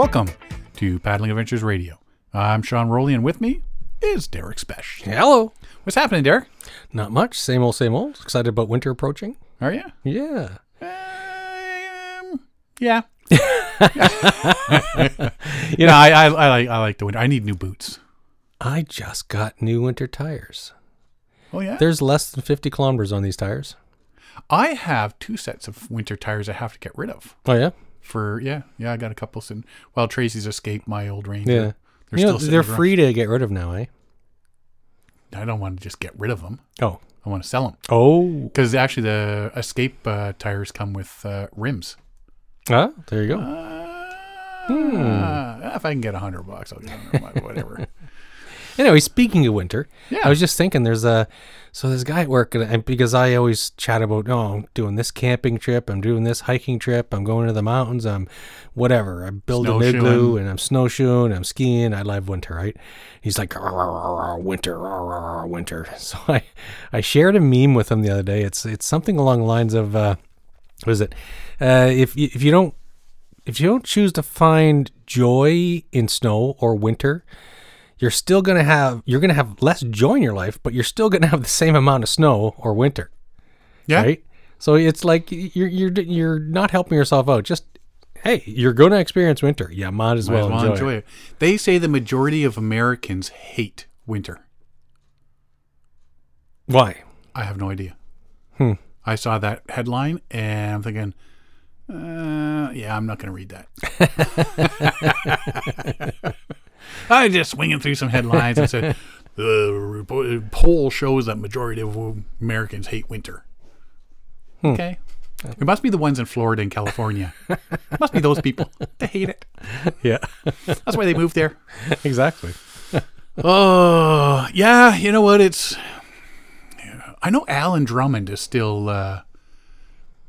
Welcome to Paddling Adventures Radio. I'm Sean Rowley, and with me is Derek Spesh. Hello. What's happening, Derek? Not much. Same old, same old. Excited about winter approaching. Are you? Yeah. Um, yeah. you know, I, I, I like I like the winter. I need new boots. I just got new winter tires. Oh yeah. There's less than 50 kilometers on these tires. I have two sets of winter tires I have to get rid of. Oh, yeah? For yeah, yeah, I got a couple. Sitting, well, Tracy's escaped my old Ranger. Yeah. They're you know, they're free to get rid of now, eh? I don't want to just get rid of them. Oh. I want to sell them Oh. because actually the escape uh, tires come with uh, rims. Ah, there you go. Uh, If I can get a hundred bucks, I'll get a hundred bucks, whatever. Anyway, speaking of winter, Yeah. I was just thinking there's a so this guy at work and, because I always chat about oh I'm doing this camping trip, I'm doing this hiking trip, I'm going to the mountains, I'm whatever, I'm building an igloo and I'm snowshoeing, I'm skiing, I love winter, right? He's like "Rah, rah, rah, rah, winter, winter. So I I shared a meme with him the other day. It's it's something along the lines of uh, what is it? Uh, if if you don't if you don't choose to find joy in snow or winter, you're still gonna have you're gonna have less joy in your life, but you're still gonna have the same amount of snow or winter, Yeah. right? So it's like you're you're you're not helping yourself out. Just hey, you're gonna experience winter. Yeah, might as Might well, as well enjoy, enjoy it. it. They say the majority of Americans hate winter. Why? I have no idea. Hmm. I saw that headline and I'm thinking, uh, yeah, I'm not going to read that. I just swinging through some headlines and said, the poll shows that majority of Americans hate winter. Hmm. Okay. It must be the ones in Florida and California. it must be those people. They hate it. Yeah, That's why they moved there. exactly. Oh, yeah. You know what? It's. I know Alan Drummond is still uh,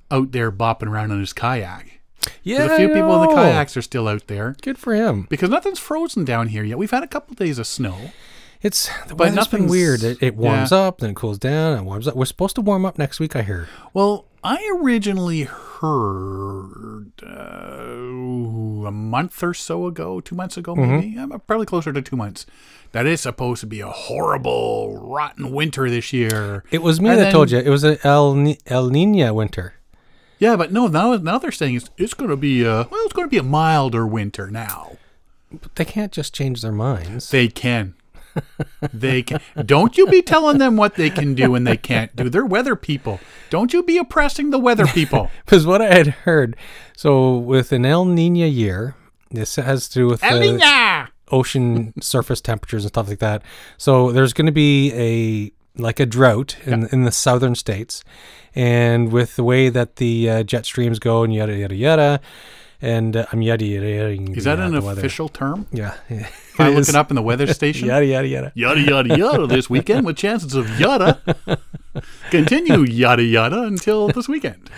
out there bopping around on his kayak. Yeah, a few people in the kayaks are still out there Good for him. because nothing's frozen down here yet. We've had a couple days of snow. It's the But weather's been weird. It, it warms yeah. up, then it cools down, and warms up. We're supposed to warm up next week, I hear. Well, I originally heard uh, a month or so ago, two months ago, maybe, uh, probably closer to two months, that it's supposed to be a horrible, rotten winter this year. It was me And that then- told you. It was an El, El Nino winter. Yeah, but no, now now they're saying it's it's going to be a well, it's going to be a milder winter now. But they can't just change their minds. They can, they can. Don't you be telling them what they can do and they can't do. They're weather people. Don't you be oppressing the weather people. Because what I had heard, so with an El Nino year, this has to do with El Niño! ocean surface temperatures and stuff like that. So there's going to be a like a drought in in the southern states, and with the way that the uh, jet streams go and yada yada yada, and uh, I'm yada yada yada. Is that an official term? Yeah. If I look it up in the weather station. Yada yada yada. Yada yada yada this weekend with chances of yada. Continue yada yada until this weekend.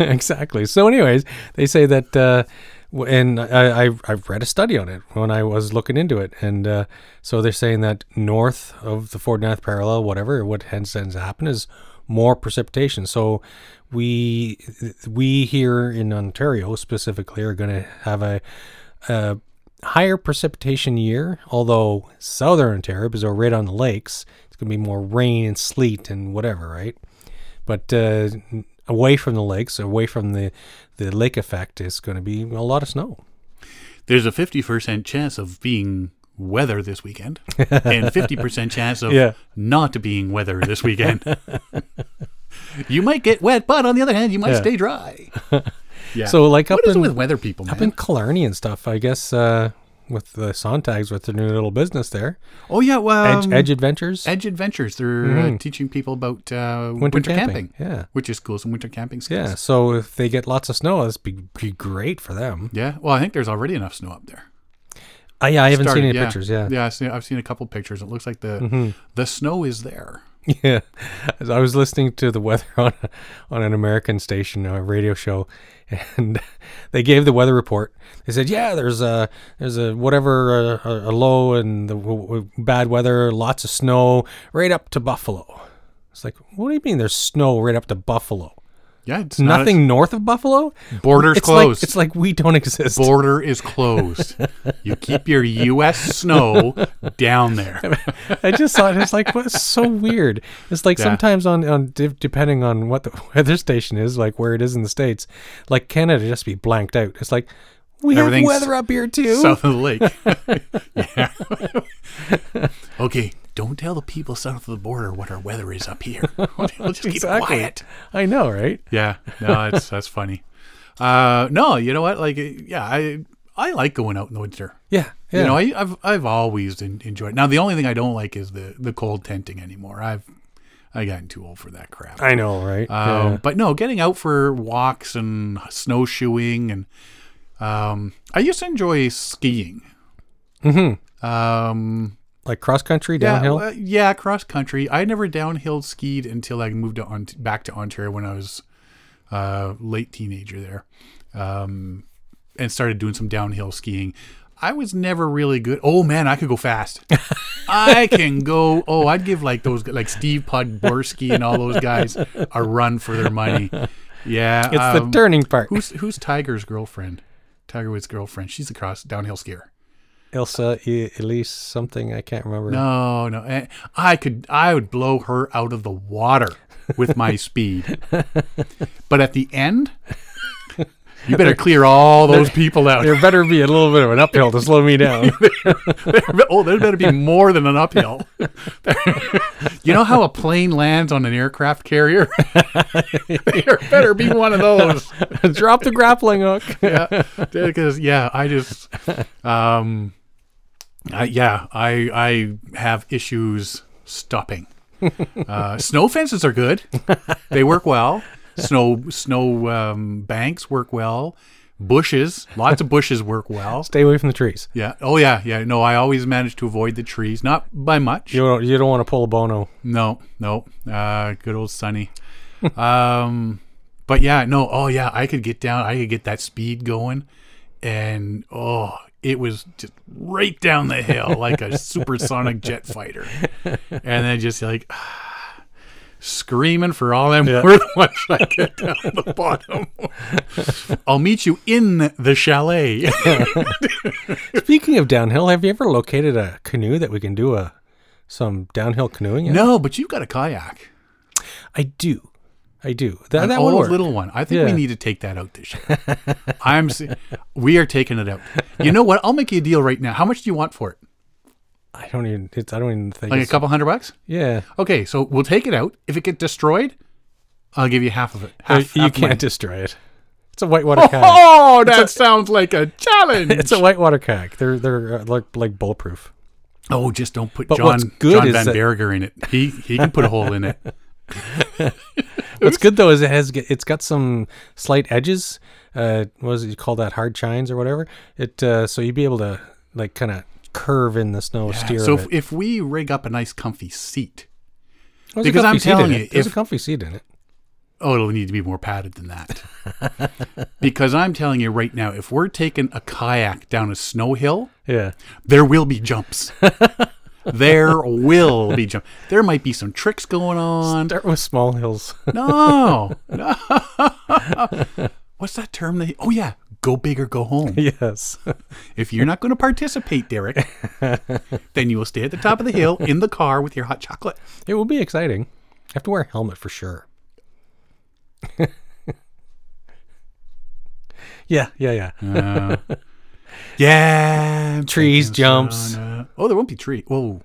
exactly. So, anyways, they say that, uh, and I, I I've read a study on it when I was looking into it, and uh, so they're saying that north of the 49th parallel, whatever, what tends tends to happen is more precipitation. So, we we here in Ontario specifically are going to have a, a higher precipitation year, although southern Ontario, we're right on the lakes, it's going to be more rain and sleet and whatever, right? But uh, away from the lakes, away from the, the lake effect, is going to be a lot of snow. There's a 50% chance of being weather this weekend and 50% chance of Yeah. not being weather this weekend. you might get wet, but on the other hand, you might Yeah. stay dry. Yeah. So, like up what is in it with weather people, man? up in Killarney and stuff, I guess uh, with the Sontags with their new little business there, oh yeah, well, Edge, um, Edge Adventures, Edge Adventures. They're uh, teaching people about uh, winter, camping, Yeah, which is cool. Some winter camping skills. yeah. So if they get lots of snow, that's be, be great for them. Yeah. Well, I think there's already enough snow up there. Uh, yeah, I haven't Started, seen any yeah. pictures. Yeah, Yeah, I've seen, I've seen a couple pictures. It looks like the Mm-hmm. the snow is there. Yeah, I was listening to the weather on on an American station, a radio show, and they gave the weather report. They said, "Yeah, there's a there's a whatever a, a low and the w- w- bad weather, lots of snow right up to Buffalo." It's like, what do you mean there's snow right up to Buffalo? Yeah, it's not Nothing north of Buffalo. Border's it's closed. Like, it's like we don't exist. Border is closed. you keep your U.S. snow down there. I just thought it's like what's so weird. It's like Yeah. sometimes on on de- depending on what the weather station is, like where it is in the states, like Canada just be blanked out. It's like we have weather up here too. South of the lake. yeah. okay, don't tell the people south of the border what our weather is up here. We'll just keep Exactly. quiet. I know, right? Yeah, no, that's that's funny. Uh, no, you know what? Like, yeah, I I like going out in the winter. Yeah, yeah. You know, I, I've I've always en- enjoyed. Now, the only thing I don't like is the the cold tenting anymore. I've I gotten too old for that crap. I know, right? Um, yeah. But no, getting out for walks and snowshoeing, and um, I used to enjoy skiing. Mm-hmm. Um, Like cross country downhill. Yeah, uh, yeah, cross country. I never downhill skied until I moved to on- back to Ontario when I was uh, late teenager there, um, and started doing some downhill skiing. I was never really good. Oh man, I could go fast. I can go. Oh, I'd give like those like Steve Podborski and all those guys a run for their money. Yeah, it's the um, turning part. Who's who's Tiger's girlfriend? Tiger Woods' girlfriend. She's a cross downhill skier. Elsa Elise something I can't remember. No, no. eh, I could I would blow her out of the water with my speed. But at the end, you better clear all those people out. There better be a little bit of an uphill to slow me down. oh, there better be more than an uphill. you know how a plane lands on an aircraft carrier? there better be one of those. Drop the grappling hook. yeah, because yeah, I just, um, I, yeah, I I have issues stopping. Uh, snow fences are good; they work well. Snow snow um, banks work well. Bushes, lots of bushes work well. Stay away from the trees. Yeah. Oh yeah, yeah. No, I always manage to avoid the trees, not by much. You don't, you don't want to pull a bono. No, no. Uh, good old Sonny. um, but yeah, no. Oh yeah, I could get down. I could get that speed going, and oh, it was just right down the hill like a supersonic jet fighter, and then just like. Screaming for all I'm worth once I get down the bottom. I'll meet you in the chalet. Speaking of downhill, have you ever located a canoe that we can do a some downhill canoeing? in? no, but you've got a kayak. I do. I do. That, An that old little one. I think we need to take that out this year. I'm. We are taking it out. You know what? I'll make you a deal right now. How much do you want for it? I don't even. It's. I don't even think. Like a it's, couple hundred bucks? yeah. Okay, so we'll take it out. If it gets destroyed, I'll give you half of it. Half, you half can't destroy it. It's a whitewater kayak. Oh, that sounds like a challenge. It's a whitewater kayak. They're they're uh, like like bulletproof. oh, just don't put But John what's good John is Van that- Berger in it. He he can put a hole in it. What's good though is it has it's got some slight edges. Uh, what is it you call that? Hard chines or whatever. It uh, so you'd be able to like kind of curve in the snow steer. So if, if we rig up a nice comfy seat, There's because I'm comfy seat in telling you, there's if- a comfy seat in it. Oh, it'll need to be more padded than that. because I'm telling you right now, if we're taking a kayak down a snow hill, Yeah. there will be jumps. there will be jumps. There might be some tricks going on. Start with small hills. No, no. What's that term? They, oh yeah, go big or go home. yes. If you're not going to participate, Derek, then you will stay at the top of the hill in the car with your hot chocolate. It will be exciting. You have to wear a helmet for sure. yeah, yeah, yeah. Uh, yeah, Trees, jumps. oh, there won't be tree. Oh,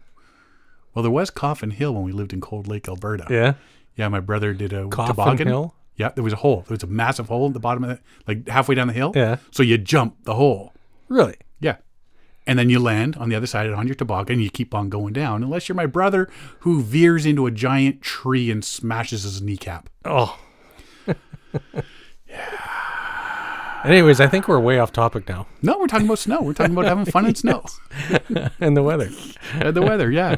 well, there was Coffin Hill when we lived in Cold Lake, Alberta. Yeah. Yeah, my brother did a Coffin toboggan. Hill? Yeah, there was a hole. There was a massive hole at the bottom of it, like halfway down the hill. Yeah. So you jump the hole. Really? Yeah. And then you land on the other side on your toboggan and you keep on going down, unless you're my brother who veers into a giant tree and smashes his kneecap. Oh. Yeah. Anyways, I think we're way off topic now. No, we're talking about snow. We're talking about having fun in snow. and the weather. Uh, the weather, yeah.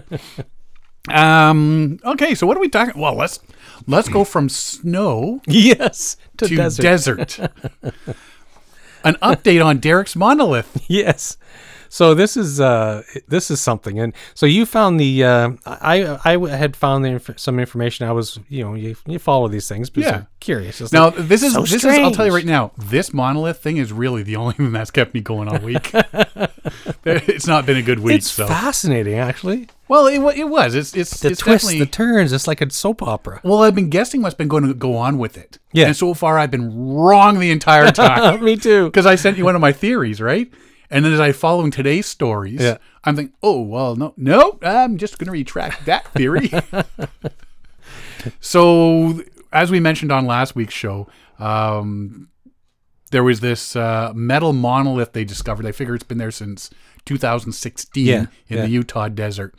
Um. Okay, so what are we talking? Well, let's let's go from snow Yes. To, to desert. desert. An update on Derek's monolith. Yes. So this is uh this is something, and so you found the uh, I I had found the inf- some information. I was you know you, you follow these things because Yeah. Curious. It's Now like, this is so this is I'll tell you right now. This monolith thing is really the only thing that's kept me going all week. it's not been a good week. It's so fascinating, actually. well, it, it was. It's it's The it's twists, the turns. It's like a soap opera. well, I've been guessing what's been going to go on with it. Yeah. And so far, I've been wrong the entire time Me too. because I sent you one of my theories, right? And then as I following today's stories, Yeah. I'm thinking, oh well, no, no, I'm just going to retract that theory. so, as we mentioned on last week's show, um, there was this uh, metal monolith they discovered. I figure it's been there since 2016 Yeah, in yeah. the Utah desert.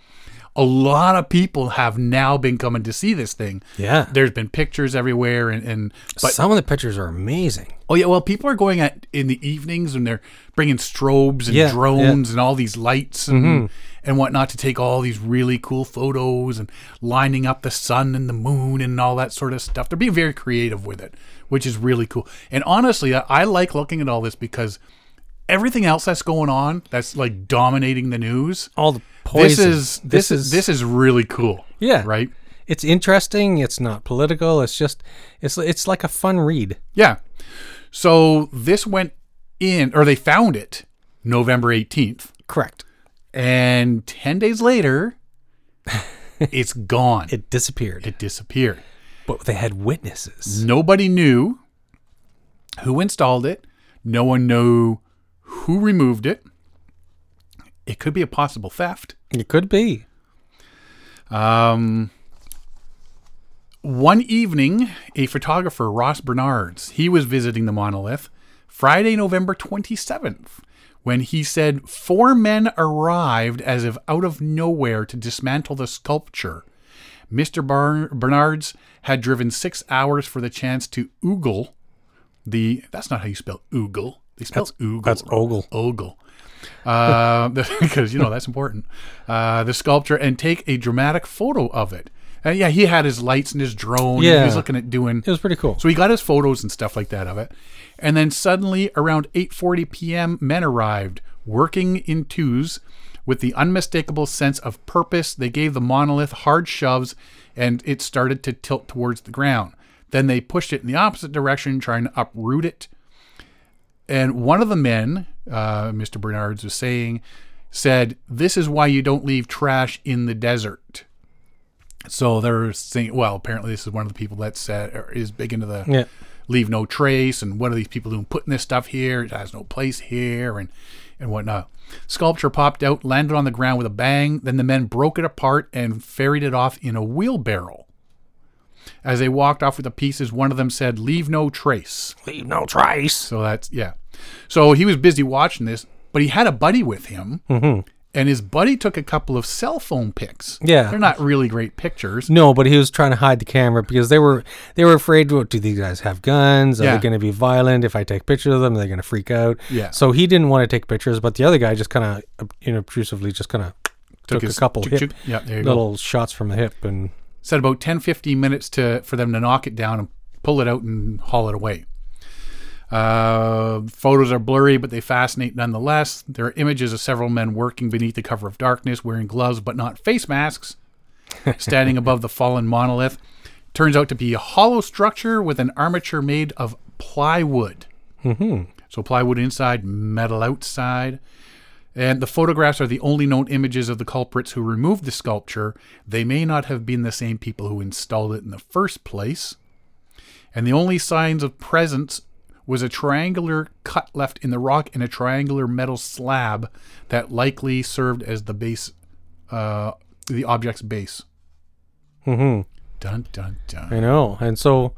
A lot of people have now been coming to see this thing. Yeah. There's been pictures everywhere, and, and but Some of the pictures are amazing. Oh yeah, well, people are going at in the evenings and they're bringing strobes and Yeah, drones and all these lights and mm-hmm. and whatnot to take all these really cool photos and lining up the sun and the moon and all that sort of stuff. They're being very creative with it, which is really cool. And honestly, I, I like looking at all this because everything else that's going on, that's like dominating the news. All the poison. This is this, is this is really cool. Yeah. Right. It's interesting. It's not political. It's just it's it's like a fun read. Yeah. So this went in, or they found it November 18th. Correct. And 10 days later, it's gone. It disappeared. it disappeared. but they had witnesses. Nobody knew who installed it. No one knew who removed it. It could be a possible theft. It could be. Um, one evening, a photographer, Ross Bernards, he was visiting the monolith Friday, November 27th, when he said four men arrived as if out of nowhere to dismantle the sculpture. Mr. Bar- Bernards had driven six hours for the chance to oogle the. That's not how you spell oogle. They spell oogle. That's ogle. Ogle. Uh, because you know that's important. Uh, the sculpture and take a dramatic photo of it. And yeah, he had his lights and his drone. and he was looking at doing. It was pretty cool. So he got his photos and stuff like that of it. And then suddenly, around 8:40 p.m., men arrived, working in twos, with the unmistakable sense of purpose. They gave the monolith hard shoves, and it started to tilt towards the ground. Then they pushed it in the opposite direction, trying to uproot it. And one of the men, uh, Mr. Bernards was saying, said, "This is why you don't leave trash in the desert." So they're saying, well, apparently this is one of the people that said is big into the Yeah. leave no trace and what are these people doing putting this stuff here? It has no place here and and whatnot. Sculpture popped out, landed on the ground with a bang. Then the men broke it apart and ferried it off in a wheelbarrow. As they walked off with the pieces, one of them said, "Leave no trace." Leave no trace. So that's yeah. So he was busy watching this, but he had a buddy with him, mm-hmm. And his buddy took a couple of cell phone pics. Yeah. they're not really great pictures. No, but he was trying to hide the camera because they were they were afraid. What do these guys have guns? Are Yeah. they going to be violent if I take pictures of them? Are They're going to freak out. Yeah. So he didn't want to take pictures, but the other guy just kind of inobtrusively just kind of took, his- a couple hip, chuk- yeah, there you go. little shots from the hip, and said about 10 15 minutes to for them to knock it down and pull it out and haul it away uh, photos are blurry but they fascinate nonetheless there are images of several men working beneath the cover of darkness wearing gloves but not face masks standing above the fallen monolith turns out to be a hollow structure with an armature made of plywood mm-hmm. so plywood inside metal outside and the photographs are the only known images of the culprits who removed the sculpture. They may not have been the same people who installed it in the first place. And the only signs of presence was a triangular cut left in the rock and a triangular metal slab that likely served as the base, uh, the object's base. Mm-hmm. Dun dun dun. I know. And so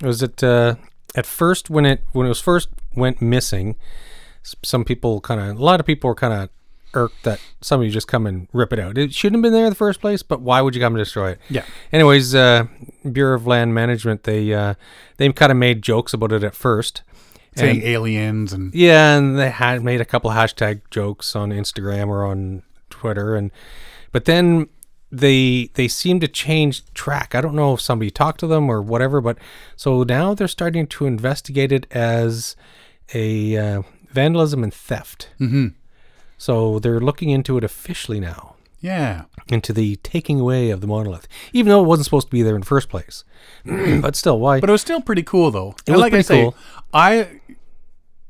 was it uh, at first when it when it was first went missing? Some people kind of a lot of people were kind of irked that somebody just come and rip it out. It shouldn't have been there in the first place, but why would you come and destroy it? Yeah. Anyways, uh, Bureau of Land Management they uh, they kind of made jokes about it at first. Saying aliens and Yeah, and they had made a couple hashtag jokes on Instagram or on Twitter, and but then they they seem to change track. I don't know if somebody talked to them or whatever, but so now they're starting to investigate it as a uh, vandalism and theft. hmm So they're looking into it officially now, Yeah. into the taking away of the monolith, even though it wasn't supposed to be there in the first place. but still, why? But it was still pretty cool though. and was like I pretty say, cool. I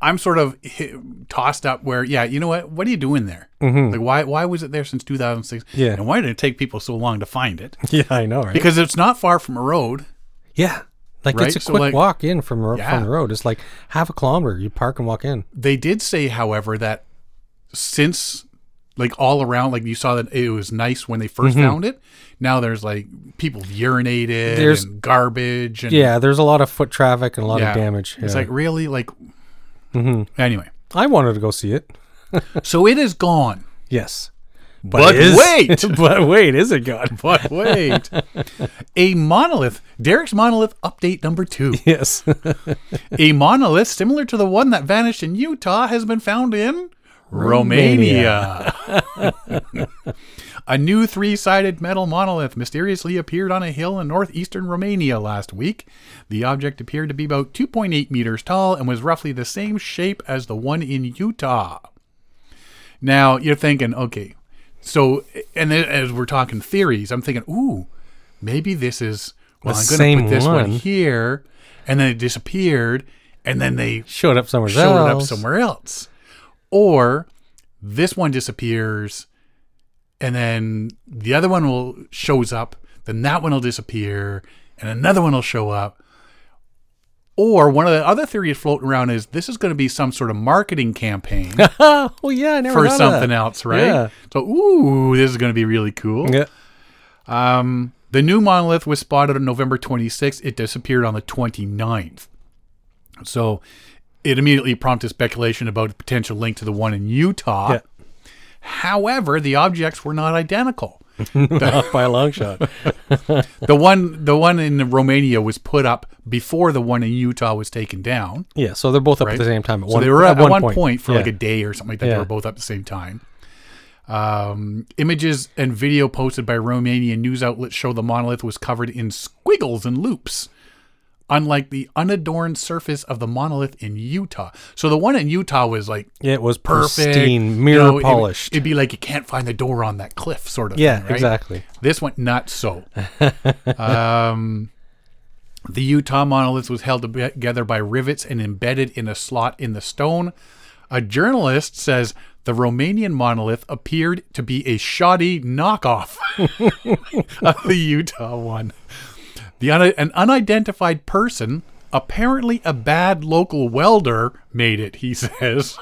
I'm sort of hi tossed up where yeah, you know what? What are you doing there? Like why why was it there since 2006? Mm-hmm. Yeah. And why did it take people so long to find it? yeah, I know, right? Because it's not far from a road. yeah, like Right? it's a So, quick like- walk in from ro- Yeah. from the road. It's like half a kilometer. You park and walk in. They did say, however, that since like all around, like you saw that it was nice when they 1st found it. Now there's like people urinated Mm-hmm. There's- and garbage and Yeah, there's a lot of foot traffic and a lot yeah. of damage. It's like really like Mhm. anyway. I wanted to go see it. So it is gone. Yes, But is- wait. but wait, is it gone? But wait, a monolith. Derek's monolith update number two. yes. A monolith similar to the one that vanished in Utah has been found in Romania. A new three sided metal monolith mysteriously appeared on a hill in northeastern Romania last week. The object appeared to be about 2.8 meters tall and was roughly the same shape as the one in Utah. Now you're thinking, okay, so and then as we're talking theories, I'm thinking, ooh, maybe this is well, The I'm going to same put this one. one. here, and then it disappeared, and then they Showed up somewhere showed it up somewhere else, or this one disappears, and then the other one will shows up, then that one will disappear, and another one will show up. Or one of the other theories floating around is this is going to be some sort of marketing campaign oh yeah, I never for something else, right? Yeah. So, ooh, this is going to be really cool. Yeah. Um, the new monolith was spotted on November 26th. It disappeared on the 29th. So, it immediately prompted speculation about a potential link to the one in Utah. Yeah. However, the objects were not identical. Not by a long shot. The one, the one in Romania was put up before the one in Utah was taken down. Yeah, so they're both up Right. at the same time. At So one, they were at, at one, point, point, for yeah. like a day or something like that. They Yeah. were both up at the same time. Um, images and video posted by Romanian news outlets show the monolith was covered in squiggles and loops, unlike the unadorned surface of the monolith in Utah. So the one in Utah was like Yeah, it was perfect, pristine, you mirror know, it- polished. It'd be like you can't find the door on that cliff, sort of. yeah, thing, right? exactly. This one, not so. um, the Utah monolith was held together by rivets and embedded in a slot in the stone. A journalist says the Romanian monolith appeared to be a shoddy knockoff of the Utah one. The un- an unidentified person, apparently a bad local welder, made it. He says,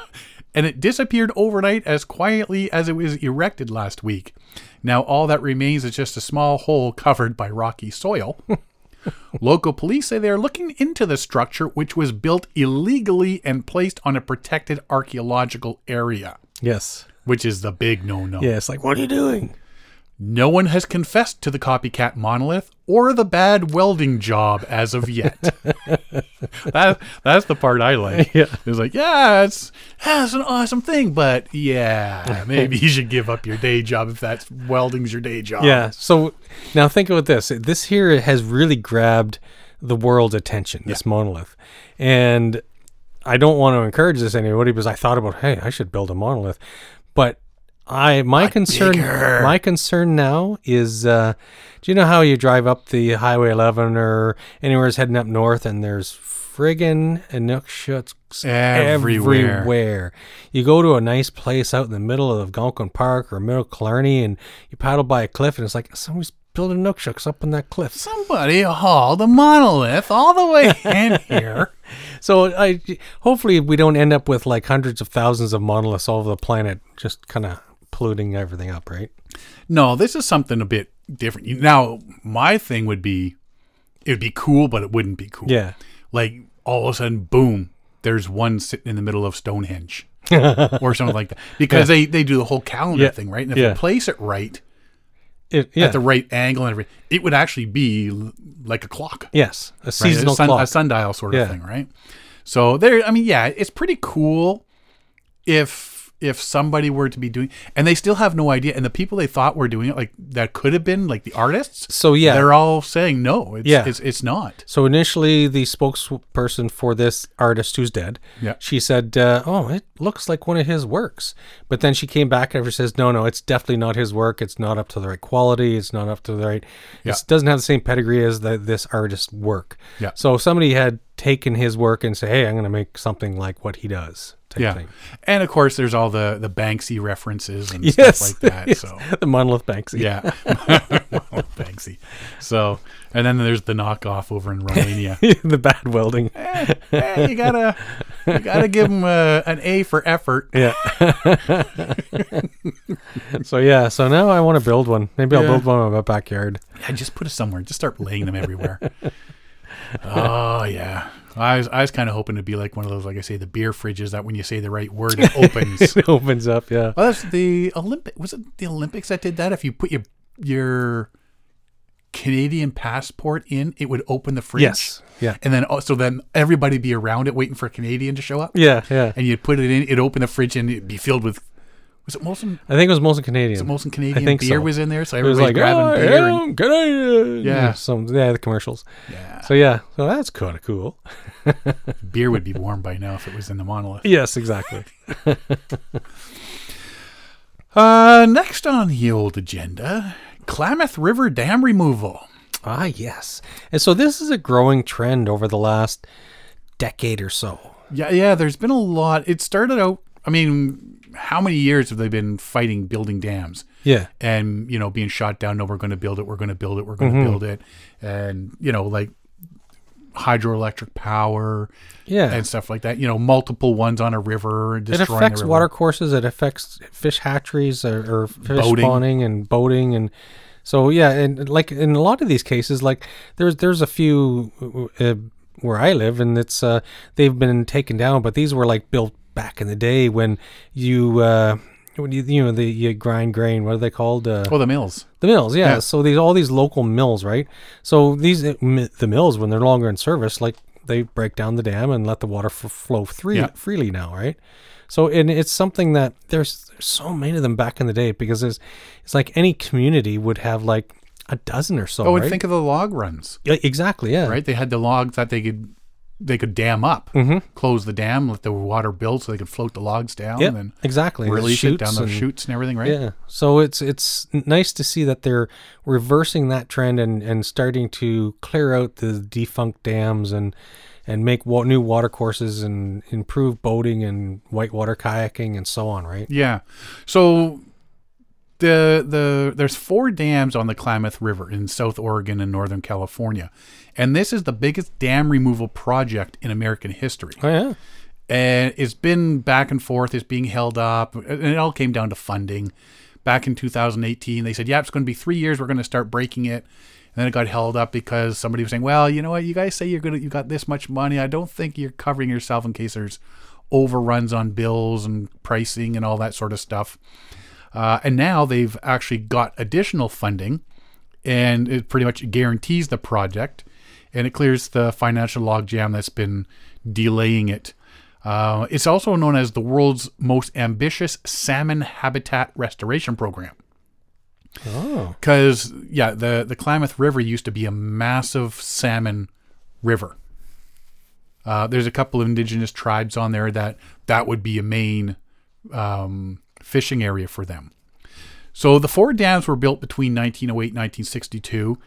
and it disappeared overnight as quietly as it was erected last week. Now all that remains is just a small hole covered by rocky soil. Local police say they are looking into the structure, which was built illegally and placed on a protected archaeological area, Yes. which is the big no-no. Yeah, it's like, what are you doing? No one has confessed to the copycat monolith or the bad welding job as of yet. that, that's the part I like. Yeah. It's like, yeah, it's, yeah, it's an awesome thing, but yeah, maybe you should give up your day job if that's welding's your day job. Yeah. So now think about this. This here has really grabbed the world's attention, this monolith. And I don't want to encourage this anybody because I thought about, hey, I should build a monolith. But I my concern bigger. my concern now is uh do you know how you drive up the highway 11 or anywhere's heading up north and there's friggin' inukshuks Everywhere. everywhere. You go to a nice place out in the middle of Algonquin Park or middle of Killarney and you paddle by a cliff and it's like somebody's building nookshucks up on that cliff. Somebody hauled a monolith all the way in here. So I hopefully we don't end up with like hundreds of thousands of monoliths all over the planet just kind of polluting everything up, right? No, this is something a bit different. Now, my thing would be, it would be cool, but it wouldn't be cool. Yeah. Like all of a sudden, boom, there's one sitting in the middle of Stonehenge or something like that. Because they, they do the whole calendar Yeah. thing, right? And if Yeah. you place it right, It, yeah. at the right angle and everything, it would actually be like a clock. yes, a right? seasonal a, sun- clock. a sundial sort of Yeah. thing, right? So there, I mean, yeah, it's pretty cool if if somebody were to be doing, and they still have no idea. And the people they thought were doing it, like that could have been like the artists. So yeah, They're all saying no. It's, Yeah. it's, it's not. So initially, the spokesperson for this artist who's dead, Yeah. she said, uh, "Oh, it looks like one of his works." But then she came back and says, "No, no, it's definitely not his work. It's not up to the right quality. It's not up to the right. Yeah. It doesn't have the same pedigree as the, this artist's work." Yeah. So somebody had taken his work and say, "Hey, I'm going to make something like what he does." Yeah. thing. And of course, there's all the the Banksy references and Yes. stuff like that. yes. So the monolith Banksy. yeah, Banksy. So and then there's the knockoff over in Romania. the bad welding. eh, eh, you gotta you gotta give them uh, an A for effort. Yeah. so yeah, so now I want to build one. Maybe I'll Yeah. build one in my backyard. Yeah, just put it somewhere. Just start laying them everywhere. oh yeah. I was I was kind of hoping to be like one of those, like I say, the beer fridges that when you say the right word, it opens. it opens up, yeah. well, that's the Olympic. Was it the Olympics that did that? If you put your your Canadian passport in, it would open the fridge. Yes. Yeah. And then oh, so then everybody be around it waiting for a Canadian to show up. Yeah, yeah. And you'd put it in, it'd open the fridge and it'd be filled with was it Molson I think it was Molson Canadian. Was it Molson Canadian think beer so. was in there, so it was like, grabbing oh, beer yeah, and Canadian. Yeah. Some yeah, the commercials. yeah. So yeah, so that's kind of cool. beer would be warm by now if it was in the monolith. Yes, exactly. Uh, next on the old agenda, Klamath River Dam removal. ah, yes. And so this is a growing trend over the last decade or so. Yeah, yeah. There's been a lot. It started out. I mean, how many years have they been fighting building dams Yeah. and you know being shot down? No, we're going to build it. We're going to build it. We're going to Mm-hmm. build it. And you know, like hydroelectric power Yeah. and stuff like that. You know, multiple ones on a river it affects water courses. It affects fish hatcheries or, or fish Boating. spawning and boating and so yeah. And like in a lot of these cases, like there's there's a few uh, where I live and it's uh, they've been taken down, but these were like built back in the day when you. Uh, when you, you know the you grind grain what are they called uh, Oh, the mills. the mills yeah. Yeah. so these all these local mills right so these uh, the mills when they're longer in service like they break down the dam and let the water f- flow free, Yeah. freely now right so and it's something that there's, there's so many of them back in the day because it's it's like any community would have like a dozen or so Oh, right and think of the log runs. yeah, exactly yeah Right? They had the log that they could they could dam up, mm-hmm. close the dam, let the water build, so they could float the logs down yeah and exactly release it down Shoots and- chutes and everything. Right? Yeah. So it's it's nice to see that they're reversing that trend and, and starting to clear out the defunct dams and and make wa- new water courses and improve boating and whitewater kayaking and so on, right? Yeah. So the the there's four dams on the Klamath River in South Oregon and Northern California. And this is the biggest dam removal project in American history. Oh yeah. And it's been back and forth, it's being held up, and it all came down to funding. Back in 2018, they said, "Yeah, it's going to be 3 years we're going to start breaking it." And then it got held up because somebody was saying, "Well, you know what? You guys say you're going to you got this much money. I don't think you're covering yourself in case there's overruns on bills and pricing and all that sort of stuff." Uh, and now they've actually got additional funding, and it pretty much guarantees the project, and it clears the financial logjam that's been delaying it. Uh, it's also known as the world's most ambitious salmon habitat restoration program. Oh. Because yeah, the the Klamath River used to be a massive salmon river. Uh, there's a couple of indigenous tribes on there that that would be a main um, fishing area for them. So the four dams were built between 1908 and 1962,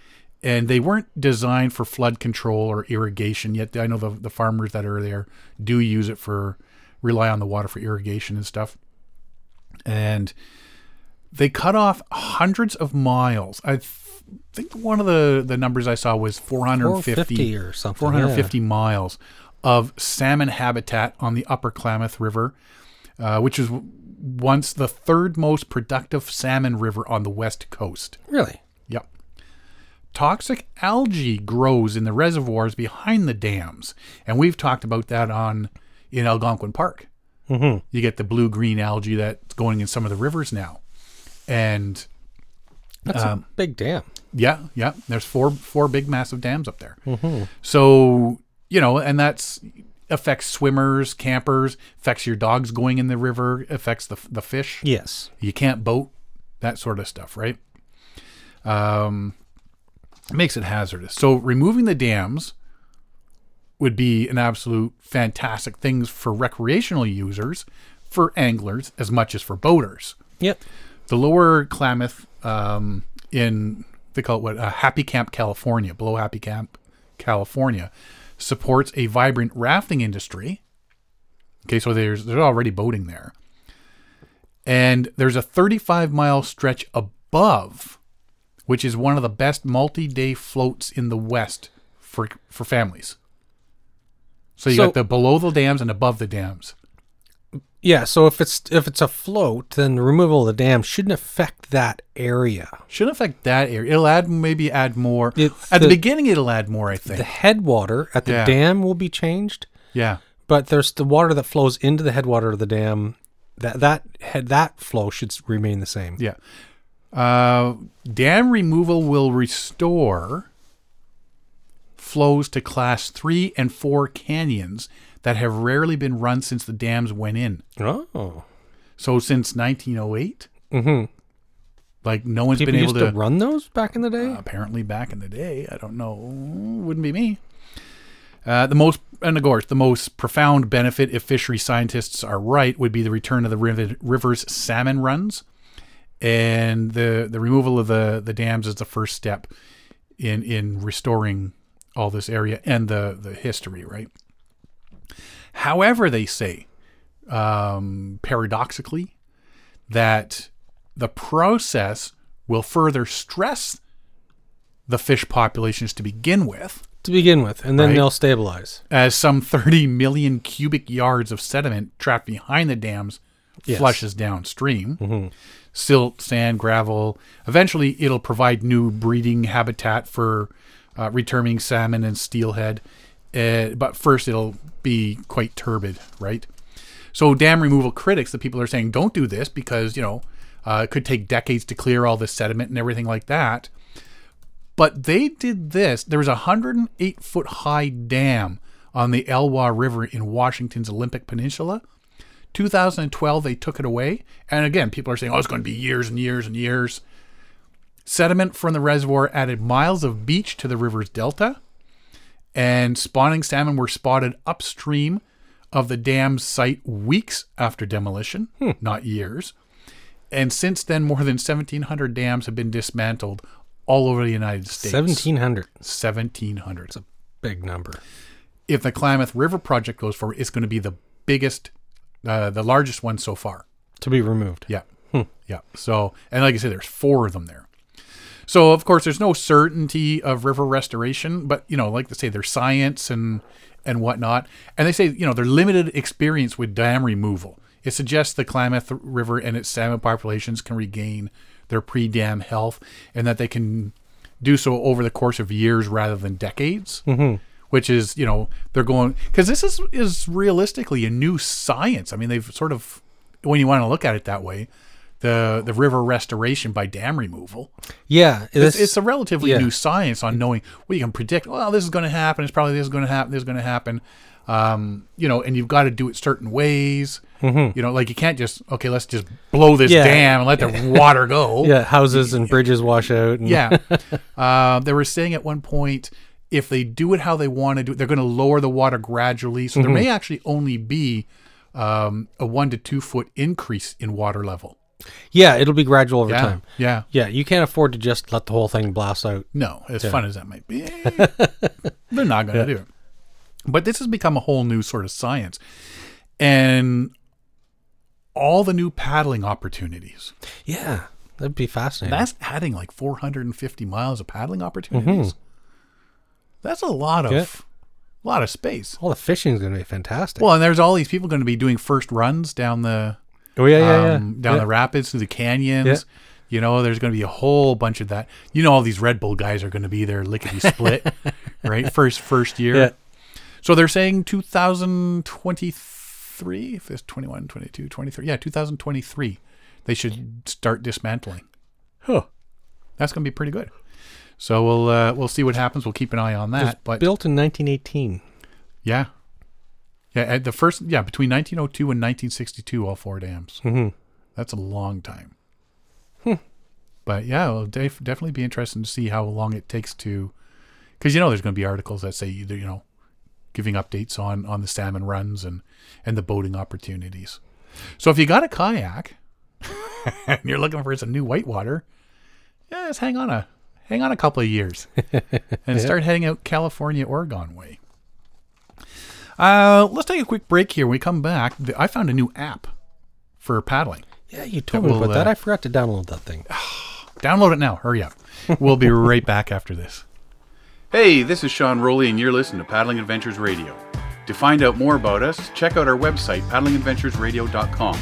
and they weren't designed for flood control or irrigation yet. I know the, the farmers that are there do use it for rely on the water for irrigation and stuff. And they cut off hundreds of miles. I th- think one of the, the numbers I saw was 450, 450 or something. 450 miles of salmon habitat on the upper Klamath River, uh, which is once the third most productive salmon river on the west coast. Really? Toxic algae grows in the reservoirs behind the dams, and we've talked about that on in Algonquin Park. Mm-hmm. You get the blue green algae that's going in some of the rivers now, and That's Um, a big dam. yeah, yeah. There's four four big massive dams up there. Mm-hmm. So you know, and that's affects swimmers, campers, affects your dogs going in the river, affects the the fish. Yes. You can't boat, that sort of stuff, right? Um, it makes it hazardous. So removing the dams would be an absolute fantastic thing for recreational users, for anglers as much as for boaters. Yep. The lower Klamath um, in they call it what uh, Happy Camp, California, below Happy Camp, California, supports a vibrant rafting industry. Okay, so there's there's already boating there, and there's a 35 mile stretch above, which is one of the best multi-day floats in the West for for families. So you So- got the below the dams and above the dams. Yeah. So if it's if it's a float, then the removal of the dam shouldn't affect that area. Shouldn't affect that area. It'll add maybe add more. It's At the, the- beginning, it'll add more. I think. The headwater at the Yeah. dam will be changed, yeah. but there's the water that flows into the headwater of the dam. That that head that flow should remain the same. Yeah. Uh, dam removal will restore flows to class three and four canyons that have rarely been run since the dams went in. Oh. So since 1908, Mm-hmm. like no one's People been able to. to run those back in the day. apparently, back in the day, I don't know, wouldn't be me. Uh, the most, and of course, the most profound benefit, if fishery scientists are right, would be the return of the river, river's salmon runs, and the the removal of the the dams is the first step in in restoring all this area and the the history, right? However, they say, um, paradoxically, that the process will further stress the fish populations to begin with, to begin with, and then Right. they'll stabilize. as some 30 million cubic yards of sediment trapped behind the dams Yes. flushes downstream. Silt, sand, gravel. Eventually, it'll provide new breeding habitat for uh, returning salmon and steelhead. Uh, but first, it'll be quite turbid, right? So, dam removal critics, the people are saying, don't do this because, you know, uh, it could take decades to clear all this sediment and everything like that. But they did this. There was a 108 foot high dam on the Elwha River in Washington's Olympic Peninsula. 2012, they took it away. And again, people are saying, oh, it's going to be years and years and years. Sediment from the reservoir added miles of beach to the river's delta, and spawning salmon were spotted upstream of the dam's site weeks after demolition, hmm. not years. And since then, more than 1,700 dams have been dismantled all over the United States. Seventeen hundred. 1,700. It's a Big number. If the Klamath River project goes forward, it's going to be the biggest, uh, the largest one so far. To be removed. Yeah. Yeah. So, and like I said, there's four of them there. So, of course, there's no certainty of river restoration, but, you know, like they say, there's science and, and whatnot. And they say, you know, their limited experience with dam removal. It suggests the Klamath River and its salmon populations can regain their pre dam health and that they can do so over the course of years rather than decades. Mm-hmm. Which is, you know, they're going because this is is realistically a new science. I mean, they've sort of, when you want to look at it that way, the the river restoration by dam removal. Yeah. It's, This, it's a relatively yeah. new science on knowing well you can predict. Well, this is going to happen. It's probably this is going to happen. This is going to happen. Um, you know, and you've got to do it certain ways. You know, like you can't just okay, let's just blow this Mm-hmm. Yeah. dam and let the water go. yeah, houses and bridges wash out. And, Yeah. uh, they were saying at one point if they do it how they want to do it, they're going to lower the water gradually. So there may actually only be um, a one to two foot increase in water level. yeah, it'll be gradual over Yeah. time. Yeah. Yeah, you can't afford to just let the whole thing blast out. No, as fun as that might be, they're not going to do it. But this has become a whole new sort of science. And all the new paddling opportunities. Yeah, that'd be fascinating. That's adding like 450 miles of paddling opportunities. That's a lot of Yeah. lot of space. All the fishing is going to be fantastic. Well, and there's all these people going to be doing first runs down the oh yeah, yeah, um, yeah. down yeah. the rapids through the canyons. Yeah. You know, there's going to be a whole bunch of that. You know, all these Red Bull guys are going to be there lickety split, right? First first year. Yeah. So they're saying 2023, if it's 21, 22, 23. Yeah, 2023. They should start dismantling. Huh. That's going to be pretty good. So we'll uh, we'll see what happens. We'll keep an eye on that. But Built in 1918. yeah, Yeah, at the first, yeah, between 1902 and 1962, all four dams. hmm That's a long time. But yeah, it'll def- definitely be interesting to see how long it takes to, because you know there's going to be articles that say either you know, giving updates on on the salmon runs and and the boating opportunities. So if you got a kayak and you're looking for some new whitewater, yeah, just hang on a hang on a couple of years and start heading out California, Oregon way. Uh, let's take a quick break here. When we come back, th- I found a new app for paddling. Yeah, you told me will, about that. uh, I forgot to download that thing. Download it now. Hurry up. We'll be right back after this. Hey, this is Sean Rowley, and you're listening to Paddling Adventures Radio. To find out more about us, check out our website, paddlingadventuresradio.com.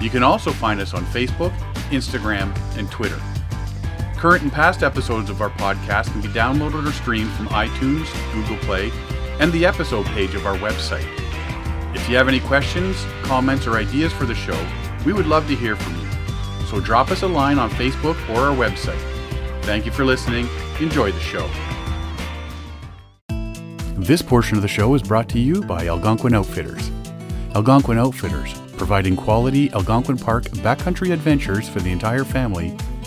You can also find us on Facebook, Instagram, and Twitter. Current and past episodes of our podcast can be downloaded or streamed from iTunes, Google Play, and the episode page of our website. If you have any questions, comments, or ideas for the show, we would love to hear from you. So drop us a line on Facebook or our website. Thank you for listening. Enjoy the show. This portion of the show is brought to you by Algonquin Outfitters. Algonquin Outfitters, providing quality Algonquin Park backcountry adventures for the entire family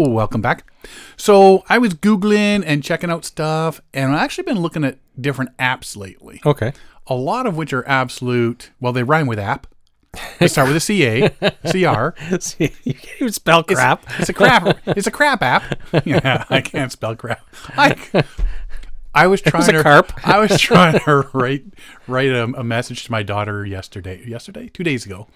Oh, welcome back. So I was Googling and checking out stuff, and I've actually been looking at different apps lately. Okay. A lot of which are absolute, well, they rhyme with app. They start with a CA, CR. See, you can't even spell crap. It's, a crap. It's a crap app. Yeah, I can't spell crap. I, I was trying a to carp. I was trying to write write a, a message to my daughter yesterday. Yesterday, two days ago,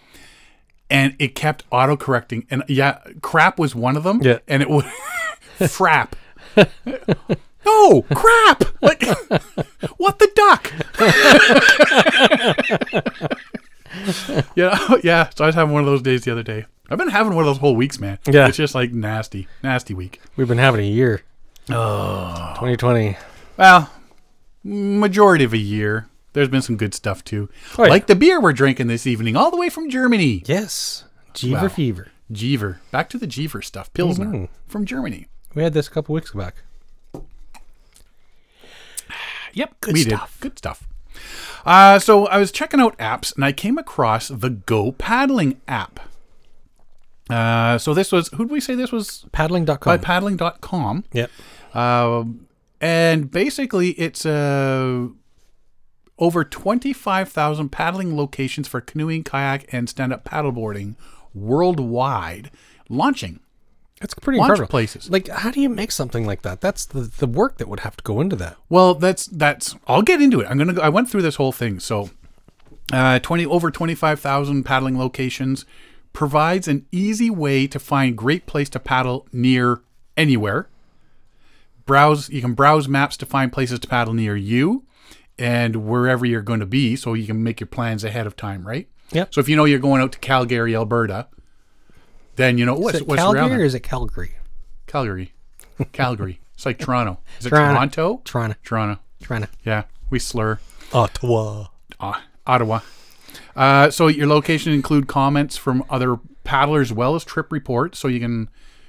and it kept auto correcting. And yeah, crap was one of them. Yeah. and it was frap. No, crap! Like, what the duck? yeah, yeah. So I was having one of those days the other day. I've been having one of those whole weeks, man. Yeah. it's just like nasty, nasty week. We've been having a year. Oh. 2020. Well, majority of a year. There's been some good stuff too, Oh, yeah. like the beer we're drinking this evening, all the way from Germany. Yes. Jever Wow. fever. Jever. Back to the Jever stuff. Pilsner Mhm. from Germany. We had this a couple weeks back. Yep, Good we stuff. did. Good stuff. Uh, so I was checking out apps and I came across the Go Paddling app. Uh, so this was, who did we say this was? Paddling.com. By paddling.com. yep. Um, and basically, it's uh, over 25,000 paddling locations for canoeing, kayak, and stand up paddleboarding worldwide launching. It's pretty Launch incredible. places. Like, how do you make something like that? That's the, the work that would have to go into that. Well, that's that's. I'll get into it. I'm gonna. Go, I went through this whole thing. So, uh, twenty over twenty five thousand paddling locations provides an easy way to find great place to paddle near anywhere. Browse. You can browse maps to find places to paddle near you, and wherever you're going to be, so you can make your plans ahead of time. Right. Yep. So if you know you're going out to Calgary, Alberta, then you know what's is it what's Calgary or is it Calgary? Calgary, Calgary. It's like Toronto. Is it Toronto. Toronto? Toronto. Toronto. Toronto. Yeah, we slur. Ottawa. uh, Ottawa. Uh, so your location include comments from other paddlers as well as trip reports, so you can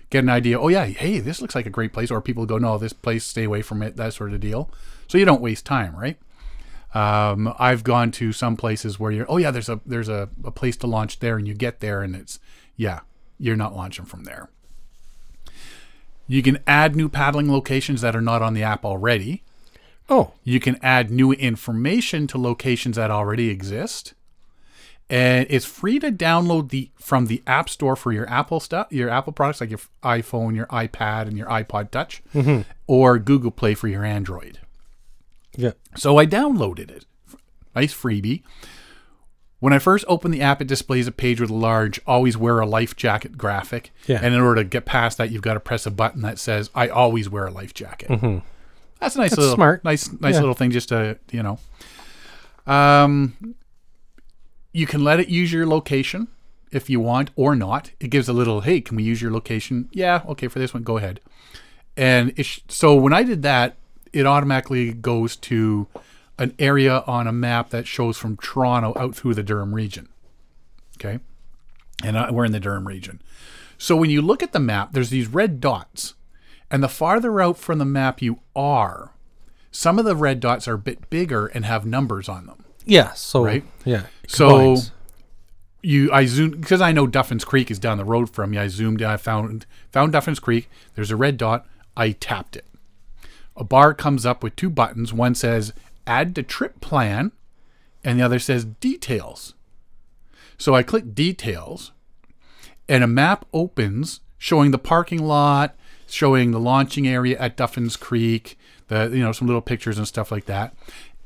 get an idea. Oh yeah, hey, this looks like a great place. Or people go, no, this place, stay away from it. That sort of deal. So you don't waste time, right? Um, I've gone to some places where you're, oh yeah, there's a there's a, a place to launch there, and you get there, and it's yeah, you're not launching from there. You can add new paddling locations that are not on the app already. Oh, You can add new information to locations that already exist. And it's free to download the from the App Store for your Apple stuff, your Apple products like your iPhone, your iPad, and your iPod Touch, or Google Play for your Android. Yeah. So I downloaded it. Nice freebie. When I first open the app, it displays a page with a large "Always wear a life jacket" graphic. Yeah. And in order to get past that, you've got to press a button that says "I always wear a life jacket." Hmm. That's a nice That's little smart. nice nice Yeah. little thing just to you know. Um, you can let it use your location if you want or not. It gives a little, hey, can we use your location? Yeah, okay, for this one, go ahead. And it sh- so when I did that, it automatically goes to an area on a map that shows from Toronto out through the Durham region. Okay. And uh, we're in the Durham region. So when you look at the map, there's these red dots. And the farther out from the map you are, some of the red dots are a bit bigger and have numbers on them. Yeah. So Right. Yeah. So you I zoomed because I know Duffins Creek is down the road from you. I zoomed in, I found found Duffins Creek. There's a red dot. I tapped it. A bar comes up with two buttons. One says add to trip plan and the other says details. So I click details and a map opens showing the parking lot, showing the launching area at Duffins Creek, the you know some little pictures and stuff like that.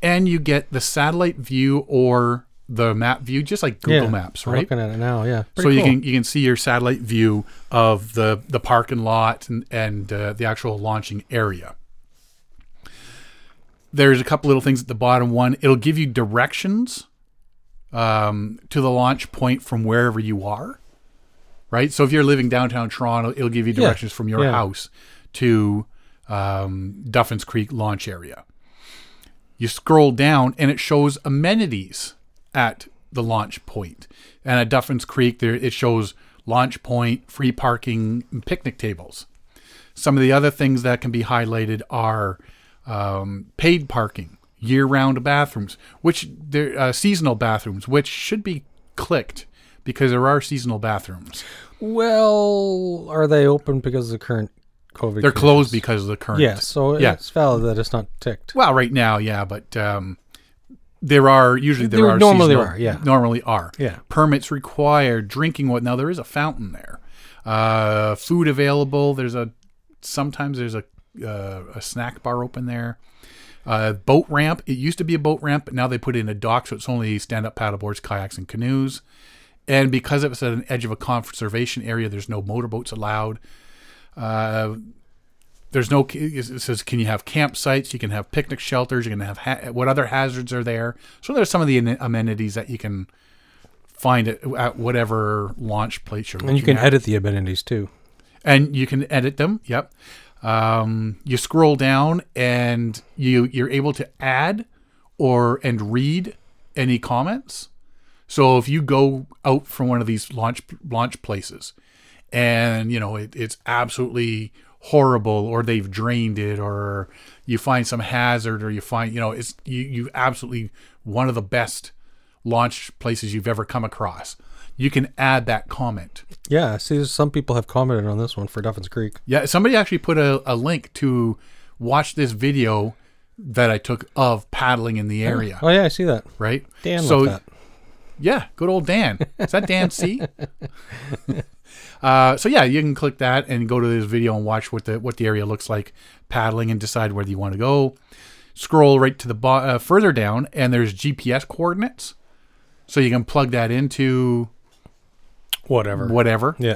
And you get the satellite view or the map view just like Google yeah. Maps, I'm right? looking at it now. Yeah. so Pretty you cool. can you can see your satellite view of the the parking lot and and uh, the actual launching area. There's a couple little things at the bottom. One, it'll give you directions um, to the launch point from wherever you are. Right. So if you're living downtown Toronto, it'll give you Yeah. directions from your Yeah. house to um, Duffins Creek launch area. You scroll down and it shows amenities at the launch point. And at Duffins Creek, there it shows launch point, free parking, and picnic tables. Some of the other things that can be highlighted are um, paid parking, year-round bathrooms, which they're uh, seasonal bathrooms, which should be clicked because there are seasonal bathrooms. Well, are they open because of the current COVID? They're closed because of the current. Yeah. So Yeah. it's valid that it's not ticked. Well, right now, yeah, but um, there are usually there There are normally seasonal- are, yeah. normally are. Yeah. Permits required. Drinking what? Now there is a fountain there. Uh, food available. There's a sometimes there's a uh, a snack bar open there. Uh, boat ramp. It used to be a boat ramp, but now they put in a dock, so it's only stand-up paddleboards, kayaks, and canoes. And because it's at an edge of a conservation area, there's no motorboats allowed. Uh, there's no it says can you have campsites you can have picnic shelters you can have ha- what other hazards are there so there's some of the am- amenities that you can find at, at whatever launch place you're And you can at. edit the amenities too. and you can edit them yep um, you scroll down and you you're able to add or and read any comments. So if you go out from one of these launch launch places and you know it, it's absolutely horrible or they've drained it or you find some hazard or you find you know it's you you absolutely one of the best launch places you've ever come across you can add that comment Yeah. See, some people have commented on this one for Duffins Creek. yeah somebody actually put a, a link to watch this video that i took of paddling in the area Oh yeah, I see that. right Dan so that. Yeah, good old Dan. Is that Dan C? uh, so yeah, you can click that and go to this video and watch what the what the area looks like paddling and decide whether you want to go. Scroll right to the bo- uh, further down, and there's GPS coordinates, so you can plug that into Whatever. whatever. Yeah.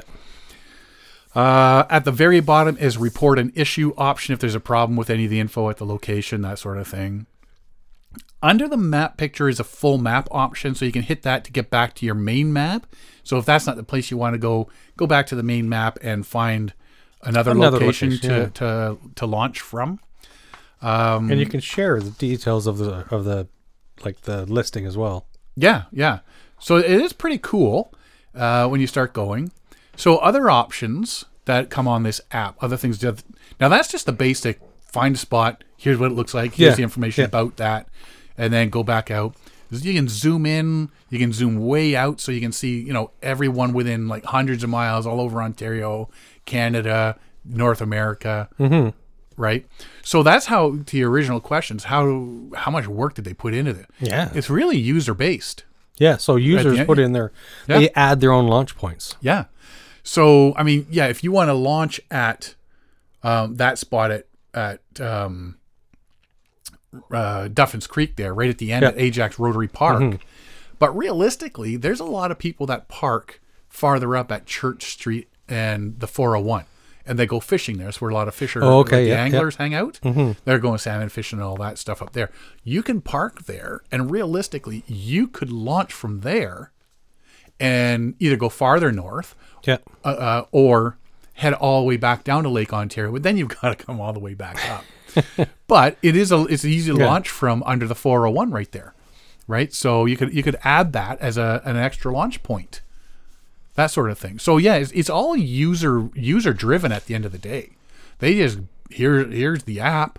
Uh, at the very bottom is report an issue option if there's a problem with any of the info at the location, that sort of thing. Under the map picture is a full map option, so you can hit that to get back to your main map. So if that's not the place you want to go, go back to the main map and find another, Another location, location, to, yeah. to to launch from. Um, and you can share the details of the of the like the listing as well. Yeah, yeah. So it is pretty cool uh, when you start going. So other options that come on this app, other things. Now that's just the basic find a spot. Here's what it looks like. Here's Yeah, the information yeah. about that, and then go back out. You can zoom in. You can zoom way out, so you can see you know everyone within like hundreds of miles all over Ontario, Canada, North America. Mm-hmm. Right. So that's how to your original questions. How how much work did they put into it? Yeah. It's really user based. Yeah. So users end- put in their Yeah. they add their own launch points. Yeah. So I mean, yeah, if you want to launch at um, that spot at at um, uh, Duffins Creek there, right at the end Yeah. at Ajax Rotary Park, but realistically, there's a lot of people that park farther up at Church Street and the 401. And they go fishing there. That's where a lot of fisher Oh, okay, like the yeah, yeah. anglers hang out. They're going salmon fishing and all that stuff up there. You can park there, and realistically, you could launch from there and either go farther north Yeah. uh, uh, or head all the way back down to Lake Ontario. But then you've got to come all the way back up. but it is a it's an easy Yeah. launch from under the 401 right there, right? So you could you could add that as a an extra launch point, that sort of thing. So yeah, it's, it's all user user driven at the end of the day. They just here here's the app,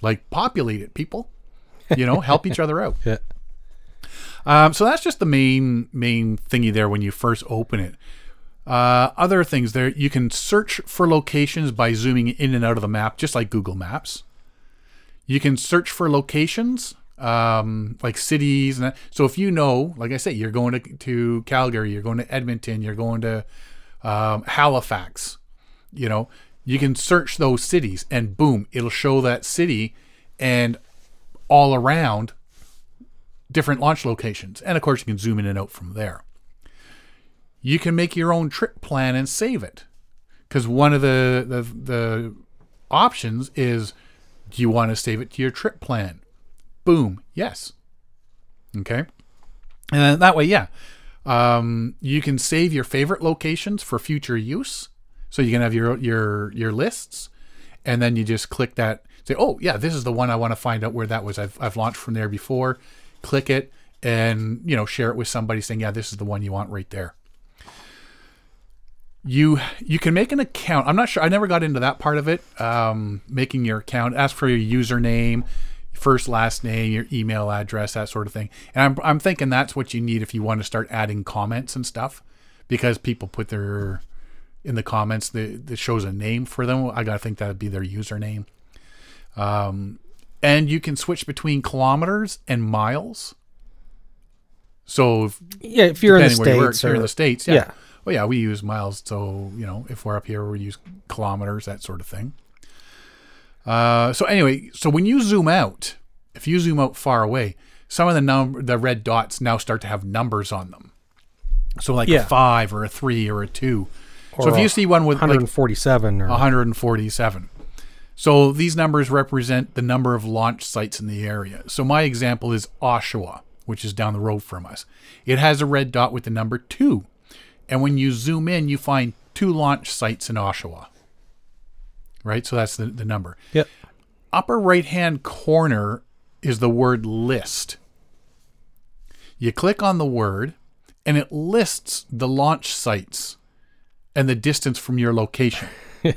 like populate it, people. You know, help each other out. Yeah. Um, so that's just the main main thingy there when you first open it. Uh, other things there, you can search for locations by zooming in and out of the map, just like Google Maps. You can search for locations, um, like cities, and so if you know, like I say, you're going to, to Calgary, you're going to Edmonton, you're going to um, Halifax, you know, you can search those cities, and boom, it'll show that city, and all around different launch locations. And of course, you can zoom in and out from there. You can make your own trip plan and save it. Because one of the, the, the options is do you want to save it to your trip plan? Boom, yes. Okay. And that way, yeah. Um, you can save your favorite locations for future use. So you can have your your your lists, and then you just click that. Say, oh yeah, this is the one I want to find out where that was. I've I've launched from there before. Click it, and you know share it with somebody saying, yeah, this is the one you want right there. You you can make an account. I'm not sure. I never got into that part of it. Um, making your account. Ask for your username, first last name, your email address, that sort of thing. And I'm I'm thinking that's what you need if you want to start adding comments and stuff, because people put their in the comments that that shows a name for them. I gotta think that'd be their username. Um, and you can switch between kilometers and miles. So if, Yeah. If you're in the depending where you work, states, you're in the states, yeah. yeah. Well, yeah, we use miles. So you know, if we're up here, we use kilometers, that sort of thing. Uh, so anyway, so when you zoom out, if you zoom out far away, some of the num the red dots now start to have numbers on them. So like Yeah. a five or a three or a two. so if you see one with like 147 or 147. So these numbers represent the number of launch sites in the area. So my example is Oshawa, which is down the road from us. It has a red dot with the number two. And when you zoom in, you find two launch sites in Oshawa. Right? So that's the, the number. Yep. Upper right hand corner is the word list. You click on the word, and it lists the launch sites and the distance from your location.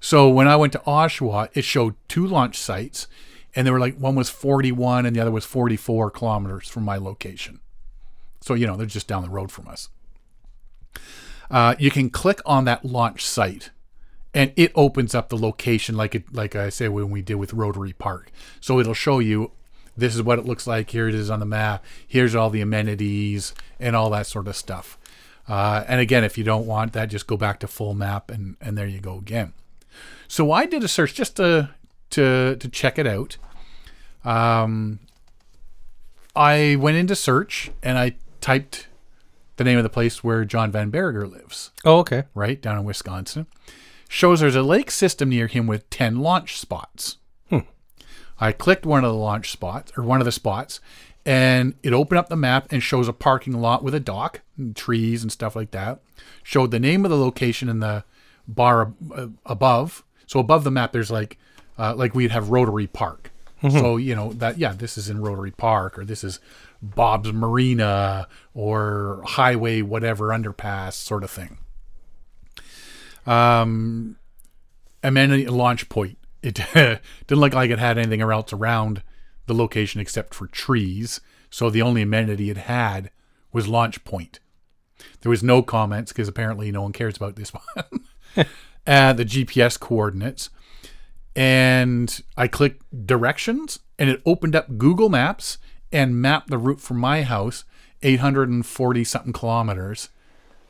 So when I went to Oshawa, it showed two launch sites, and they were like one was 41 and the other was 44 kilometers from my location. So you know they're just down the road from us. Uh, you can click on that launch site, and it opens up the location like it like I say when we did with Rotary Park. So it'll show you this is what it looks like. Here it is on the map. Here's all the amenities and all that sort of stuff. Uh, and again, if you don't want that, just go back to full map, and and there you go again. So I did a search just to to to check it out. Um, I went into search and I typed the name of the place where John Van Berger lives, Oh, okay. right down in Wisconsin. Shows there's a lake system near him with ten launch spots. Hmm. I clicked one of the launch spots or one of the spots, and it opened up the map and shows a parking lot with a dock, and trees and stuff like that. Showed the name of the location in the bar ab- uh, above. So above the map, there's like uh, like we'd have Rotary Park. Mm-hmm. So you know that yeah, this is in Rotary Park or this is Bob's Marina or Highway whatever underpass sort of thing. Um, amenity launch point. It didn't look like it had anything else around the location except for trees. So the only amenity it had was launch point. There was no comments because apparently no one cares about this one. and the GPS coordinates. And I clicked directions and it opened up Google Maps and mapped the route from my house, 840 something kilometers,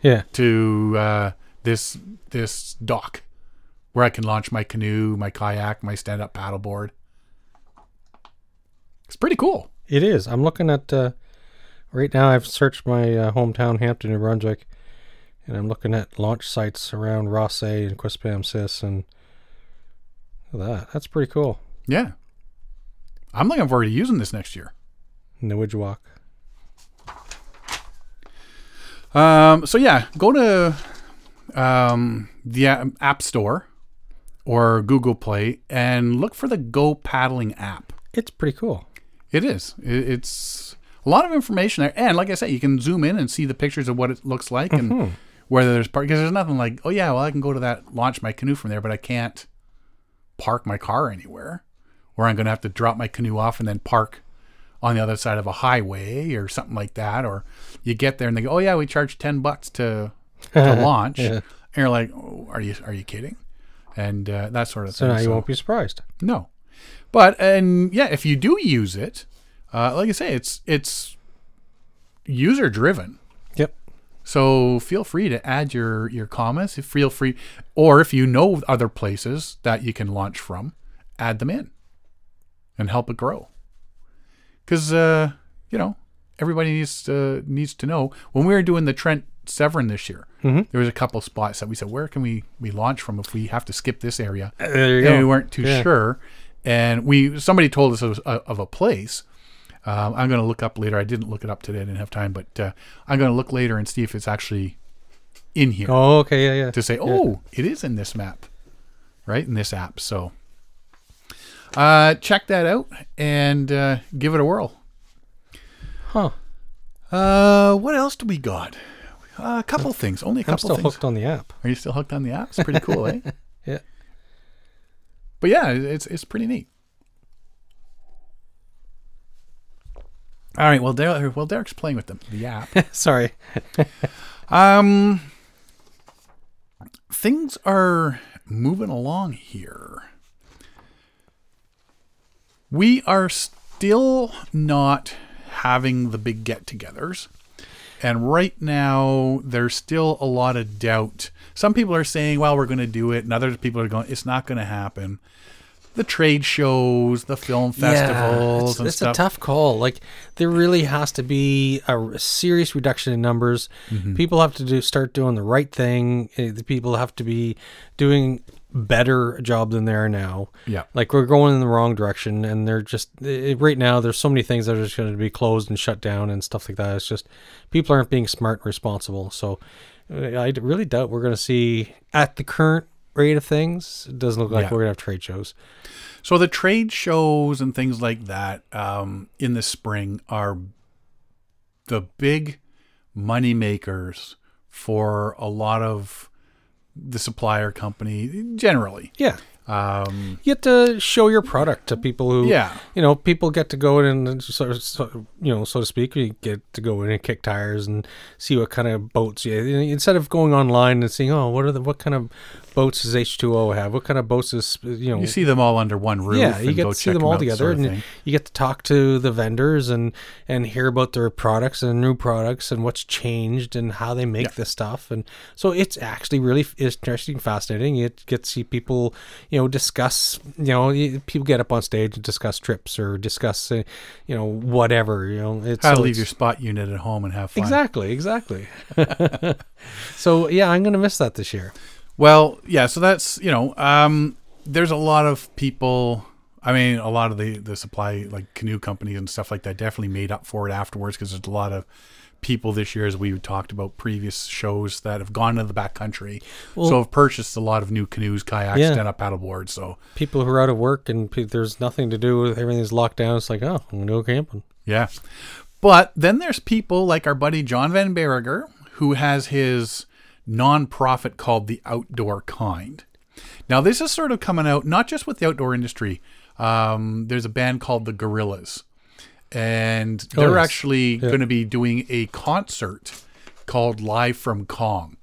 Yeah. to uh, this this dock where I can launch my canoe, my kayak, my stand up paddleboard. It's pretty cool. It is. I'm looking at uh, right now. I've searched my uh, hometown, Hampton, New Brunswick, and I'm looking at launch sites around Rothesay and Quispam Quispamsis, and that. That's pretty cool. Yeah. I'm looking forward to using this next year. Nauwigewauk. Um, so yeah, go to um, the App Store or Google Play and look for the Go Paddling app. It's pretty cool. It is. It's a lot of information there, and like I said, you can zoom in and see the pictures of what it looks like and whether there's park. Because there's nothing like, oh yeah, well I can go to that launch my canoe from there, but I can't park my car anywhere, or I'm going to have to drop my canoe off and then park on the other side of a highway or something like that. Or you get there and they go, oh yeah, we charge ten bucks to to launch, and you're like, oh, are you are you kidding? And uh, that sort of thing. So thing. now you won't be surprised. No, but and yeah, if you do use it, uh, like I say, it's it's user driven. Yep. So feel free to add your your comments. If Feel free, or if you know other places that you can launch from, add them in, and help it grow. Because uh, you know everybody needs to needs to know when we were doing the Trent Severn this year. Mhm. There was a couple spots that we said, where can we we launch from if we have to skip this area? There you and we weren't too Yeah. sure. And we somebody told us a, of a place. Um, I'm going to look up later. I didn't look it up today. I didn't have time, but uh, I'm going to look later and see if it's actually in here Oh, okay, yeah, yeah. to say, oh, it is in this map, right in this app. So uh, check that out and uh, give it a whirl. Huh. Uh, what else do we got? Uh, a couple things. Only a couple things. I'm still hooked on the app. Are you still hooked on the app? It's pretty cool, eh? Yeah. But yeah, it's it's pretty neat. All right. Well, Derek, well, Derek's playing with them, the app. Sorry. um, things are moving along here. We are still not having the big get-togethers. And right now, there's still a lot of doubt. Some people are saying, well, we're going to do it. And other people are going, it's not going to happen. The trade shows, the film festivals, it's, and it's stuff. a tough call. Like there really has to be a serious reduction in numbers. Mm-hmm. People have to do start doing the right thing. Eh, The people have to be doing better job than they are now. Yeah. Like we're going in the wrong direction, and they're just eh, right now. There's so many things that are just going to be closed and shut down and stuff like that. It's just people aren't being smart and responsible. So I really doubt we're going to see at the current rate of things. It doesn't look like Yeah. we're going to have trade shows. So the trade shows and things like that um, in the spring are the big money makers for a lot of the supplier company generally. Yeah. Um, you get to show your product to people who Yeah. you know people get to go in and sort of you know so to speak you get to go in and kick tires and see what kind of boats you instead of going online and seeing oh what are the what kind of boats does H2O have what kind of boats is you know you see them all under one roof. yeah, you and get go to see them all together, sort of and thing. you get to talk to the vendors and and hear about their products and new products and what's changed and how they make this stuff. And so it's actually really interesting, fascinating. You get to see people, you know, discuss. You know, people get up on stage and discuss trips or discuss, uh, you know, whatever. You know, it's How to so leave your spot unit at home and have fun. Exactly, exactly. so yeah, I'm gonna miss that this year. Well, yeah, so that's you know, um, there's a lot of people. I mean, a lot of the the supply like canoe companies and stuff like that definitely made up for it afterwards because there's a lot of people this year, as we talked about previous shows, that have gone to the back country, so have purchased a lot of new canoes, kayaks, Yeah. stand up paddleboards. So People who are out of work and pe- there's nothing to do with everything's locked down. It's like, oh, I'm gonna go camping. Yeah. But then there's people like our buddy John Van Berriger, who has his nonprofit called The Outdoor Kind. Now, this is sort of coming out not just with the outdoor industry. Um, there's a band called The Gorillaz, and Oh, they're yes. actually going to be doing a concert called Live from Kong.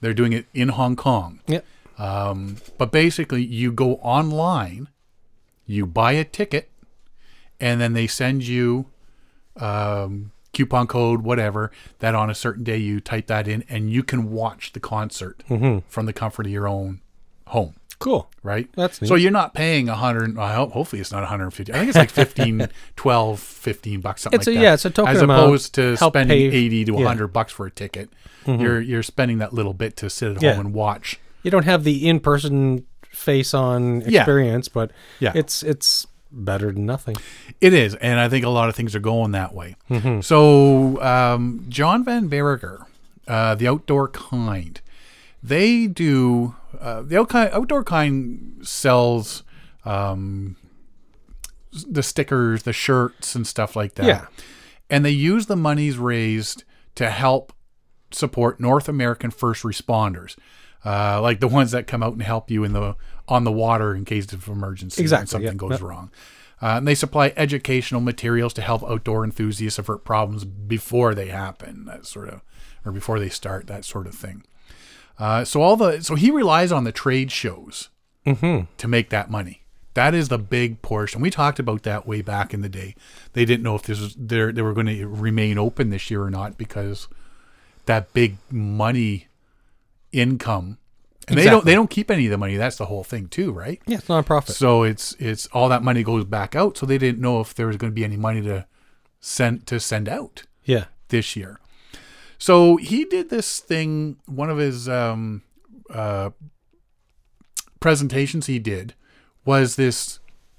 They're doing it in Hong Kong. Yeah. Um, but basically, you go online, you buy a ticket, and then they send you um, coupon code, whatever, that on a certain day you type that in, and you can watch the concert from the comfort of your own home. Cool. Right? That's neat. so you're not paying a hundred. I hope, hopefully it's not 150. I think it's like 15, 12, 15 bucks, something It's like a- that. yeah, it's a token As amount. opposed to spending pay- 80 to yeah. Mm-hmm. 100 bucks for a ticket. You're you're spending that little bit to sit at Yeah. home and watch. you don't have the in-person face-on Yeah. experience, but Yeah. it's it's better than nothing. It is, and I think a lot of things are going that way. Mm-hmm. So, um, John Van Berriger uh, the Outdoor Kind. They do uh, the Outdoor Kind sells um, the stickers, the shirts, and stuff like that. Yeah. and they use the monies raised to help support North American first responders, uh, like the ones that come out and help you in the on the water in case of emergency Exactly, and something goes yep. wrong. Uh, and they supply educational materials to help outdoor enthusiasts avert problems before they happen, that sort of, or before they start, that sort of thing. Uh, so all the so he relies on the trade shows to make that money. That is the big portion. We talked about that way back in the day. They didn't know if this was they they were going to remain open this year or not because that big money income, and they don't they don't keep any of the money. That's the whole thing too, right? Yeah, it's not a profit. So it's it's all that money goes back out. So they didn't know if there was going to be any money to send to send out yeah. this year. So he did this thing. One of his um, uh, presentations he did was this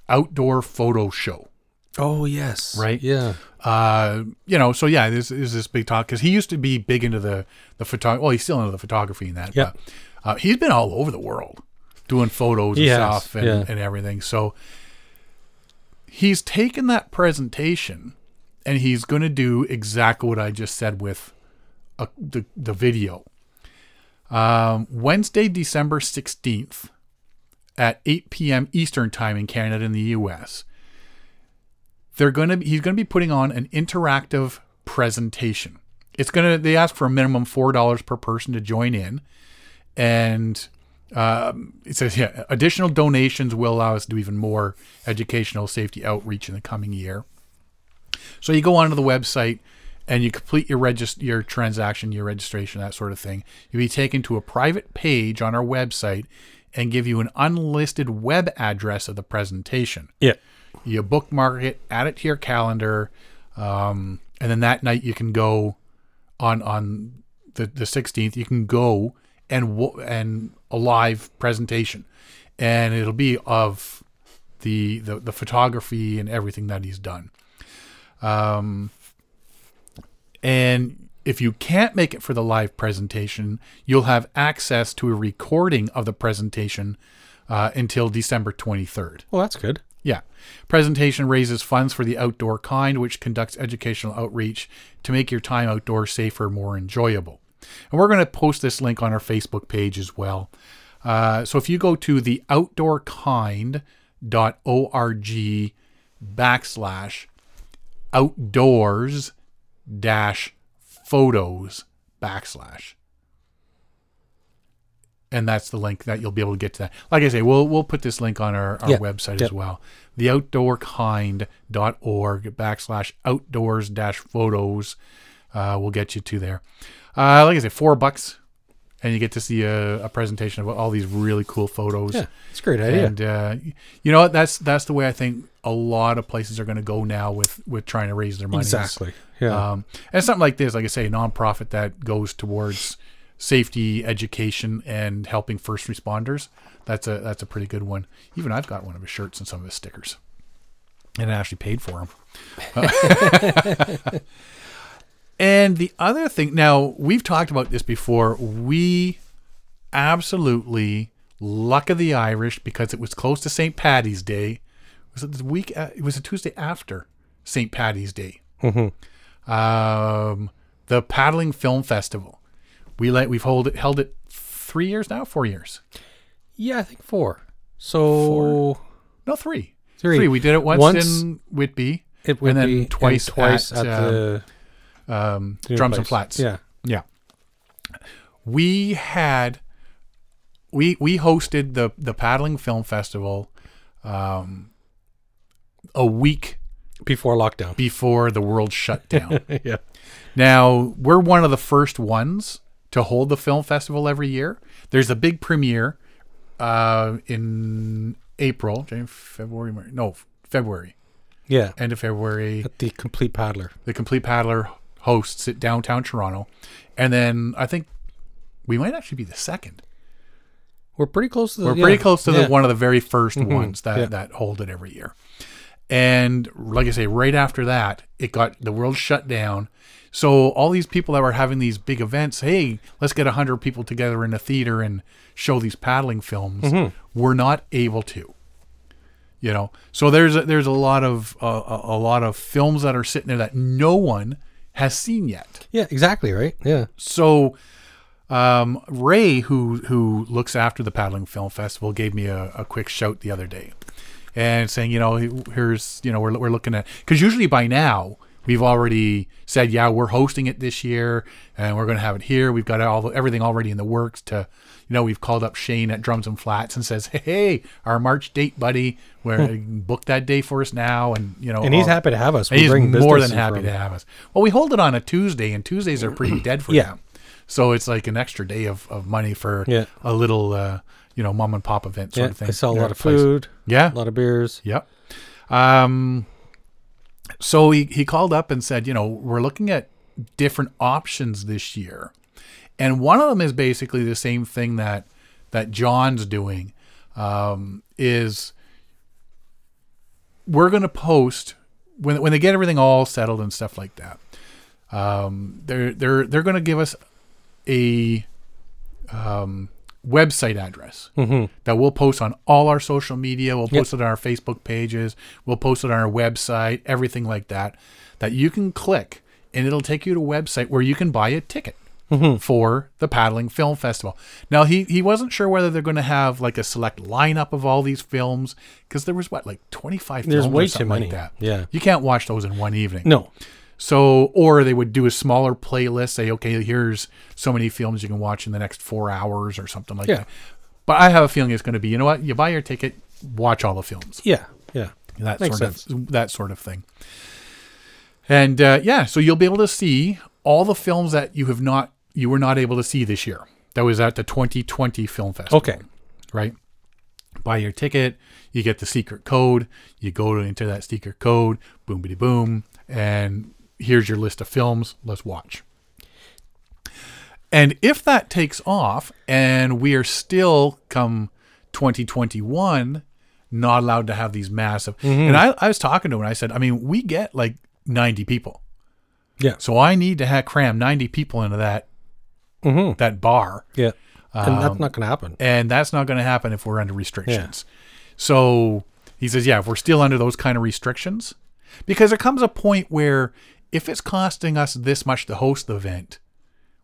outdoor photo show. Oh yes. Right? Yeah. Uh, you know, so yeah, this is this big talk because he used to be big into the the photo. Well, he's still into the photography and that. Yeah. Uh, he's been all over the world doing photos and stuff and, yeah. and everything. So he's taken that presentation and he's going to do exactly what I just said with uh, the the video. Um, Wednesday, December sixteenth, at eight p.m. Eastern time in Canada and the U.S they're going to he's going to be putting on an interactive presentation. It's going to they ask for a minimum four dollars per person to join in, and um, it says yeah, additional donations will allow us to do even more educational safety outreach in the coming year. So you go onto the website and you complete your regist- your transaction, your registration, that sort of thing. You'll be taken to a private page on our website and give you an unlisted web address of the presentation Yeah. you bookmark it, add it to your calendar, um, and then that night you can go on on the the sixteenth. You can go and and a live presentation, and it'll be of the the, the photography and everything that he's done. Um, and if you can't make it for the live presentation, you'll have access to a recording of the presentation uh, until December twenty third. Well, that's good. Yeah. Presentation raises funds for the Outdoor Kind, which conducts educational outreach to make your time outdoors safer, more enjoyable. And we're going to post this link on our Facebook page as well. Uh, so if you go to the outdoorkind.org backslash outdoors dash photos backslash and that's the link that you'll be able to get to that. Like I say, we'll we'll put this link on our, our Yeah. website Yep. as well. The Theoutdoorkind.org backslash outdoors dash photos uh, will get you to there. Uh, like I say, four bucks, and you get to see a, a presentation of all these really cool photos. Yeah. It's a great idea. And uh, you know what? That's that's the way I think a lot of places are going to go now with with trying to raise their money. exactly. Yeah. Um, and something like this, like I say, a nonprofit that goes towards safety education and helping first responders. That's a that's a pretty good one. Even I've got one of his shirts and some of his stickers, and I actually paid for them. and the other thing, now we've talked about this before. We absolutely luck of the Irish because it was close to St. Patty's Day. Was it the week? uh, It was a Tuesday after St. Patty's Day um, the paddling film festival. We let we've hold it held it three years now, four years. yeah, I think four. So No, three. Three. We did it once, Once- in Whitby, it would and then twice, and twice at, at, uh, the um, drums and flats. Yeah. yeah. We had we we hosted the the paddling film festival um, a week Before lockdown. before the world shut down. yeah. Now, we're one of the first ones to hold the film festival every year. There's a big premiere uh, in April, January, February, March, no, February, Yeah. end of February. At the complete paddler. The Complete Paddler hosts at downtown Toronto. And then I think we might actually be the second. We're pretty close to the We're yeah. pretty close to Yeah. the one of the very 1st ones that, Yeah. that hold it every year. And like I say, right after that, it got the world shut down. So all these people that were having these big events, hey, let's get hundred people together in a theater and show these paddling films, were not able to. You know, so there's a, there's a lot of uh, a, a lot of films that are sitting there that no one has seen yet. Yeah, exactly, right? Yeah. So um, Ray, who who looks after the Paddling Film Festival, gave me a, a quick shout the other day, and saying, you know, here's you know we're we're looking at because usually by now we've already said, yeah, we're hosting it this year, and we're going to have it here. We've got all the, everything already in the works to. You know, we've called up Shane at Drums and Flats and says, "Hey, our March date, buddy, we're book that day for us now." And you know, And he's all- happy to have us. He's more than happy to have us. Well, we hold it on a Tuesday, and Tuesdays are pretty dead for Yeah. them. So it's like an extra day of, of money for Yeah. a little, uh, you know, mom and pop event sort Yeah, of thing. I sell a lot of place. food, Yeah. a lot of beers. Yep. Um, so he, he called up and said, you know, we're looking at different options this year. And one of them is basically the same thing that that John's doing um, is we're going to post when when they get everything all settled and stuff like that. Um, they're they're they're going to give us a um, website address that we'll post on all our social media. We'll post it on our Facebook pages. We'll post it on our website. Everything like that. That you can click and it'll take you to a website where you can buy a ticket for the Paddling Film Festival. Now he he wasn't sure whether they're going to have like a select lineup of all these films because there was what like twenty five. There's films way or too something many. like that. Yeah. you can't watch those in one evening. No. So, or they would do a smaller playlist, say, okay, here's so many films you can watch in the next four hours or something like Yeah. that. But I have a feeling it's going to be, you know what? You buy your ticket, watch all the films, Yeah. Yeah. that Makes sort of that sort of thing. And uh, yeah, so you'll be able to see all the films that you have not, you were not able to see this year. That was at the 2020 Film Festival Okay. right? Buy your ticket, you get the secret code, you go into that secret code, boom, bitty boom, and here's your list of films. Let's watch. And if that takes off and we are still come 2021 not allowed to have these massive mm-hmm. and I, I was talking to him and I said, I mean, we get like 90 people. Yeah. So I need to have cram 90 people into that Mm-hmm. that bar Yeah. and Um, that's not going to happen. and that's not going to happen if we're under restrictions. So he says, yeah, if we're still under those kind of restrictions, because there comes a point where if it's costing us this much to host the event,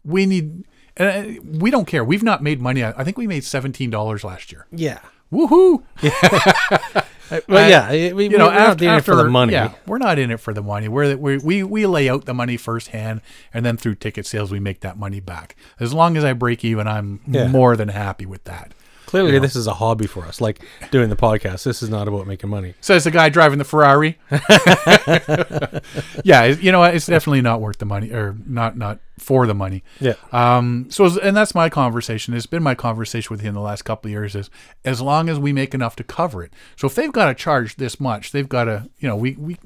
we need. And uh, we don't care. We've not made money. I think we made seventeen dollars last year. Yeah. Woohoo! Well, Uh, yeah. We, You know, we're not after, in it for the money. Yeah, we're not in it for the money. We're, we we we lay out the money firsthand, and then through ticket sales, we make that money back. As long as I break even, I'm Yeah. more than happy with that. Clearly, this is a hobby for us. Like doing the podcast. This is not about making money. Says the guy driving the Ferrari. yeah, you know what? It's definitely not worth the money, or not not for the money. Yeah. Um. So, and that's my conversation. It's been my conversation with him the last couple of years. Is as long as we make enough to cover it. So if they've got to charge this much, they've got to. You know, we we.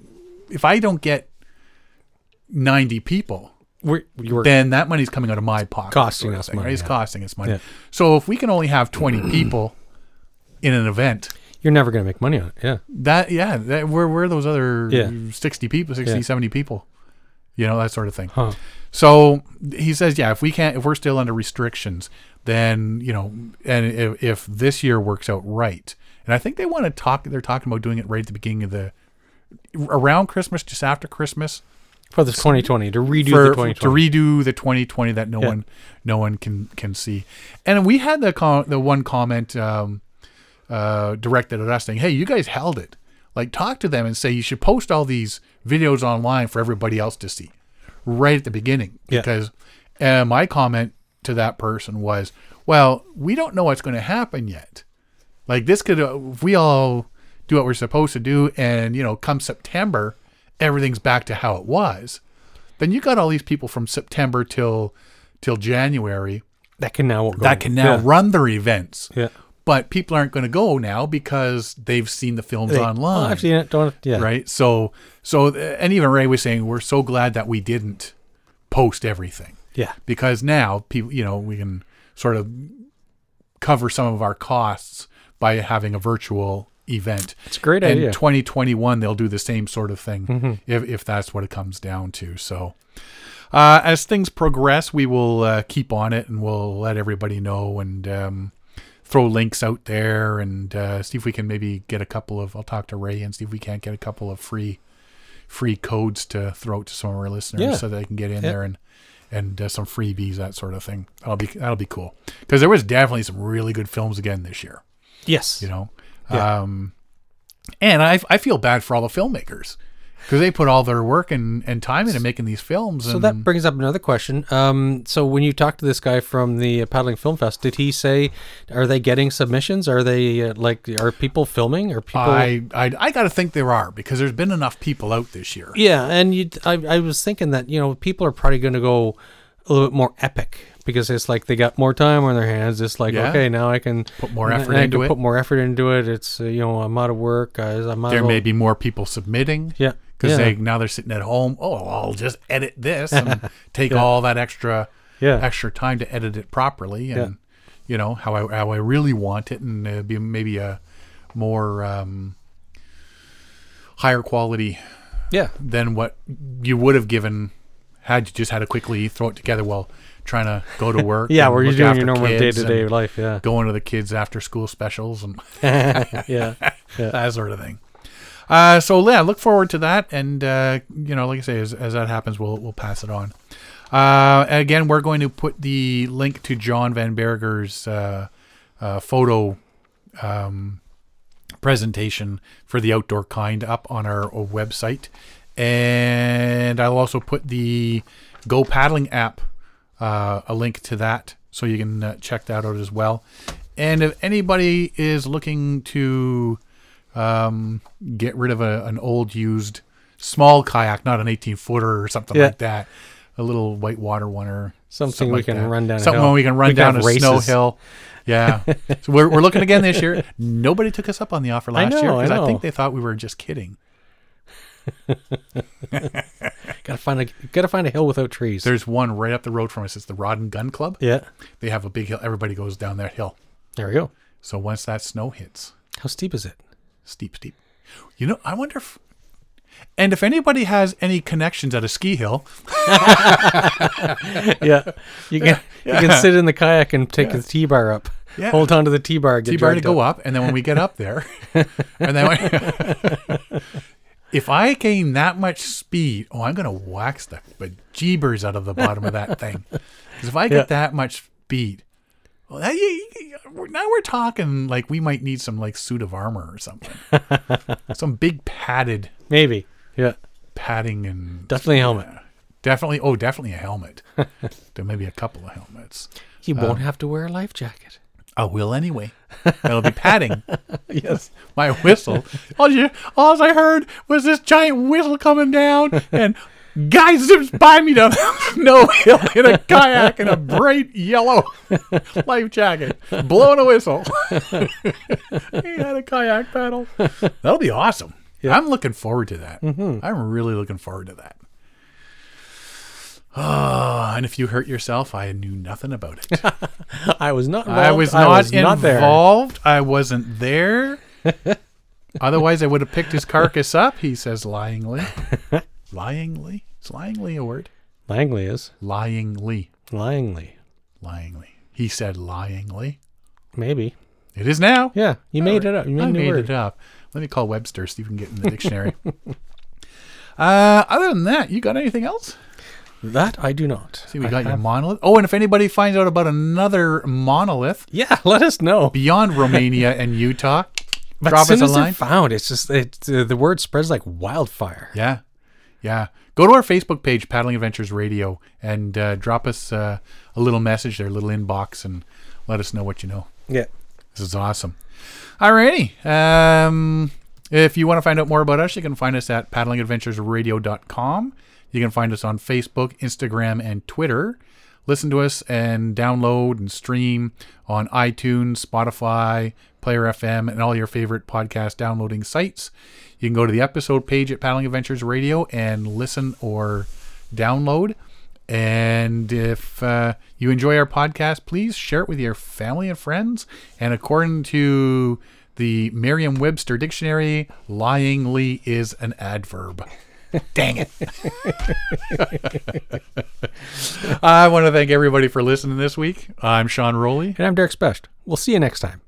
If I don't get ninety people, We're, then that money's coming out of my pocket. Costing sort of us thing, money, Right? It's yeah. costing us money. Yeah. So if we can only have twenty people in an event, you're never going to make money on it. Yeah. that yeah, that, where where are those other Yeah. 60 people, 60, Yeah. 70 people? You know, that sort of thing. Huh. So he says, yeah, if we can't, if we're still under restrictions, then you know, and if, if this year works out right, and I think they want to talk, they're talking about doing it right at the beginning of the around Christmas, just after Christmas, For this 2020 to redo for, the to 2020. redo the 2020 that no Yeah. one no one can can see. And we had the com- the one comment um, uh, directed at us saying, "Hey, you guys held it. Like, talk to them and say you should post all these videos online for everybody else to see right at the beginning." Yeah. Because uh, my comment to that person was, "Well, we don't know what's going to happen yet. Like, this could uh, if we all do what we're supposed to do, and you know, come September." Everything's back to how it was then you got all these people from September till till January that can now that can now Yeah. run their events. Yeah. But people aren't going to go now because they've seen the films They- online, Oh, I've seen it. Don't. Yeah. right? So so and even Ray was saying we're so glad that we didn't post everything Yeah. because now people you know we can sort of cover some of our costs by having a virtual event. It's a great and idea. 2021 they'll do the same sort of thing if, if that's what it comes down to. So uh, as things progress, we will uh, keep on it and we'll let everybody know and um, throw links out there and uh, see if we can maybe get a couple of. I'll talk to Ray and see if we can't get a couple of free free codes to throw out to some of our listeners Yeah. so they can get in Yeah. there and and uh, some freebies that sort of thing. That'll be that'll be cool because there was definitely some really good films again this year yes. you know. Yeah. Um, and I I feel bad for all the filmmakers because they put all their work and, and time into making these films. So that brings up another question. Um, so when you talked to this guy from the uh, Paddling Film Fest, did he say, are they getting submissions? Are they uh, like, are people filming? Are people? I I, I got to think there are because there's been enough people out this year. yeah, and you, I, I was thinking that you know people are probably going to go a little bit more epic because it's like they got more time on their hands. It's like Yeah. okay, now I can Put more effort I into it. Put more effort into it. It's uh, you know I'm out of work. I'm out. There may be more people submitting yeah because yeah, they now they're sitting at home. Oh, I'll just edit this and take all that extra yeah extra time to edit it properly and Yeah. you know how I how I really want it and uh, be maybe a more um, higher quality yeah than what you would have given had you just had to quickly throw it together while trying to go to work. yeah. Where you're doing your normal day to day life. Yeah Going to the kids after school specials and yeah that sort of thing. Uh, so yeah, look forward to that, and uh, you know, like I say, as, as that happens, we'll we'll pass it on. Uh, again, we're going to put the link to John Van Berger's uh, uh, photo um, presentation for the outdoor kind up on our, our website, and I'll also put the Go Paddling app uh, a link to that, so you can uh, check that out as well. And if anybody is looking to um, get rid of a, an old used small kayak, not an 18 footer or something Yeah. like that, a little whitewater one or Something we like can that. run down a Something we can run We can down a have snow hill. Yeah. so we're, we're looking again this year. Nobody took us up on the offer last year know, I because I, know. think they thought we were just kidding. Gotta find a gotta find a hill without trees. There's one right up the road from us. It's the Rod and Gun Club. yeah. They have a big hill. Everybody goes down that hill. There we go. So once that snow hits, How steep is it? steep, steep. You know, I wonder if, and if anybody has any connections at a ski hill, yeah. You can you can sit in the kayak and take the T bar up. Yeah. Hold on to the T bar. T bar to go up, and then when we get up there, and then if I gain that much speed, oh, I'm gonna wax the bejeebers out of the bottom of that thing. Because if I get Yeah. that much speed, well, that, you, you- now we're talking like we might need some like suit of armor or something, some big padded Maybe. Yeah. padding and Definitely a helmet. definitely oh definitely a helmet. there may be a couple of helmets. You Um, won't have to wear a life jacket. I will anyway. That'll be padding. Yes. my whistle. All you, all I heard was this giant whistle coming down, and guy zips by me down snow hill in a kayak in a bright yellow life jacket, blowing a whistle. he had a kayak paddle. That'll be awesome. Yeah. I'm looking forward to that. Mm-hmm. I'm really looking forward to that. Oh, and if you hurt yourself, I knew nothing about it. I was not. I involved. was not not there. involved. I wasn't there. Otherwise, I would have picked his carcass up. He says lyingly. lyingly. Is lyingly a word? Langley is Lyingly. Langley. Lyingly. He said lyingly. Maybe. It is now. Yeah. You made it up. You made I made word. it up. Let me call Webster. so we can get in the dictionary. uh, other than that, you got anything else? That I do not. See, we I got your monolith. Oh, and if anybody finds out about another monolith Yeah. Let us know. beyond Romania and Utah, But drop as soon us a as line. found, it's just it, uh, the word spreads like wildfire. Yeah. Yeah. Go to our Facebook page, Paddling Adventures Radio, and uh, drop us uh, a little message there, a little inbox, and let us know what you know. Yeah. This is awesome. Alrighty. Um, if you want to find out more about us, you can find us at paddlingadventuresradio.com. You can find us on Facebook, Instagram, and Twitter. Listen to us and download and stream on iTunes, Spotify, Player FM, and all your favorite podcast downloading sites. You can go to the episode page at Paddling Adventures Radio and listen or download. And if uh, you enjoy our podcast, please share it with your family and friends. And according to the Merriam Webster Dictionary, lyingly is an adverb. Dang it. I want to thank everybody for listening this week. I'm Sean Rowley. And I'm Derek Specht. We'll see you next time.